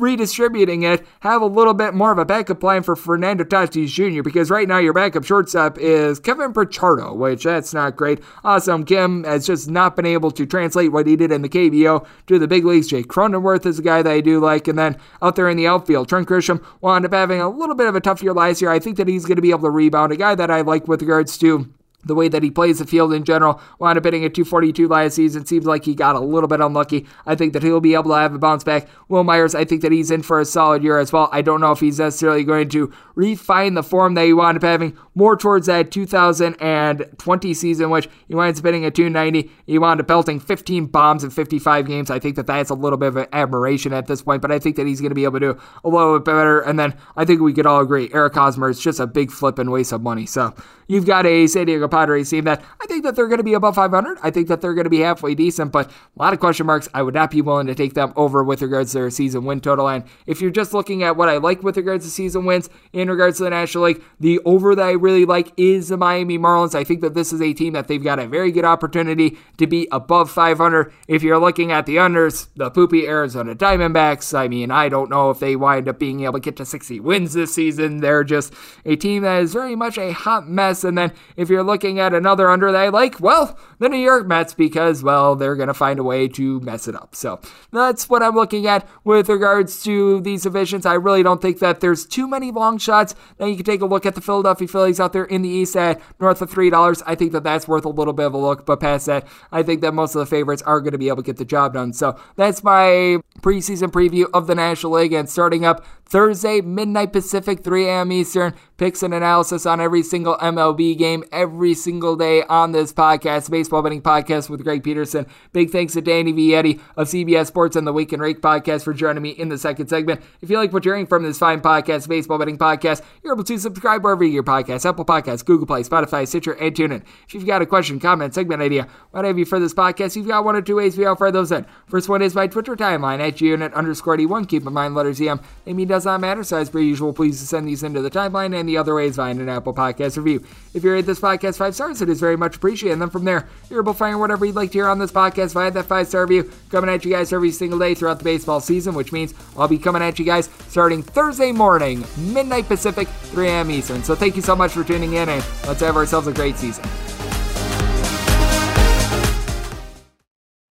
redistributing it, have a little bit more of a backup plan for Fernando Tatis Jr. because right now your backup shortstop is Kevin Pichardo, which that's not great. Awesome Kim has just not been able to translate what he did in the KBO to the big leagues. Jake Cronenworth is a guy that I do like, and then out there in the outfield, Trent Grisham wound up having a little bit of a tough year last year. I think that he's going to be able to rebound. A guy that I like with regards to the way that he plays the field in general. Wound up hitting a 242 last season. Seems like he got a little bit unlucky. I think that he'll be able to have a bounce back. Wil Myers, I think that he's in for a solid year as well. I don't know if he's necessarily going to refine the form that he wound up having more towards that 2020 season, which he winds up hitting a 290. He wound up belting 15 bombs in 55 games. I think that that's a little bit of an admiration at this point, but I think that he's going to be able to do a little bit better. And then I think we could all agree Eric Hosmer is just a big flip and waste of money. So you've got a San Diego Padres team that I think that they're going to be above 500. I think that they're going to be halfway decent, but a lot of question marks. I would not be willing to take them over with regards to their season win total. And if you're just looking at what I like with regards to season wins in regards to the National League, the over that I really like is the Miami Marlins. I think that this is a team that they've got a very good opportunity to be above 500. If you're looking at the unders, the poopy Arizona Diamondbacks, I mean, I don't know if they wind up being able to get to 60 wins this season. They're just a team that is very much a hot mess. And then if you're looking at another under that I like, well, the New York Mets because, well, they're going to find a way to mess it up. So that's what I'm looking at with regards to these divisions. I really don't think that there's too many long shots. Now you can take a look at the Philadelphia Phillies out there in the East at north of $3. I think that that's worth a little bit of a look, but past that, I think that most of the favorites are going to be able to get the job done. So that's my preseason preview of the National League and starting up Thursday, midnight Pacific, 3 a.m. Eastern. Picks and analysis on every single MLB game every single day on this podcast, Baseball Betting Podcast with Greg Peterson. Big thanks to Danny Vietti of CBS Sports and the Week and Rake podcast for joining me in the second segment. If you like what you're hearing from this fine podcast, Baseball Betting Podcast, you're able to subscribe wherever you get your podcasts, Apple Podcasts, Google Play, Spotify, Stitcher, and TuneIn. If you've got a question, comment, segment idea, what have you for this podcast, you've got one or two ways we offer those in. First one is my Twitter timeline at unit underscore D1. Keep in mind, letters EM. Amy does not matter, so as per usual, please send these into the timeline, and the other ways via an Apple Podcast review. If you rate this podcast five stars, it is very much appreciated. And then from there, you're able to find whatever you'd like to hear on this podcast via that five star review, coming at you guys every single day throughout the baseball season, which means I'll be coming at you guys starting Thursday morning, midnight Pacific, 3 a.m. Eastern. So thank you so much for tuning in, and let's have ourselves a great season.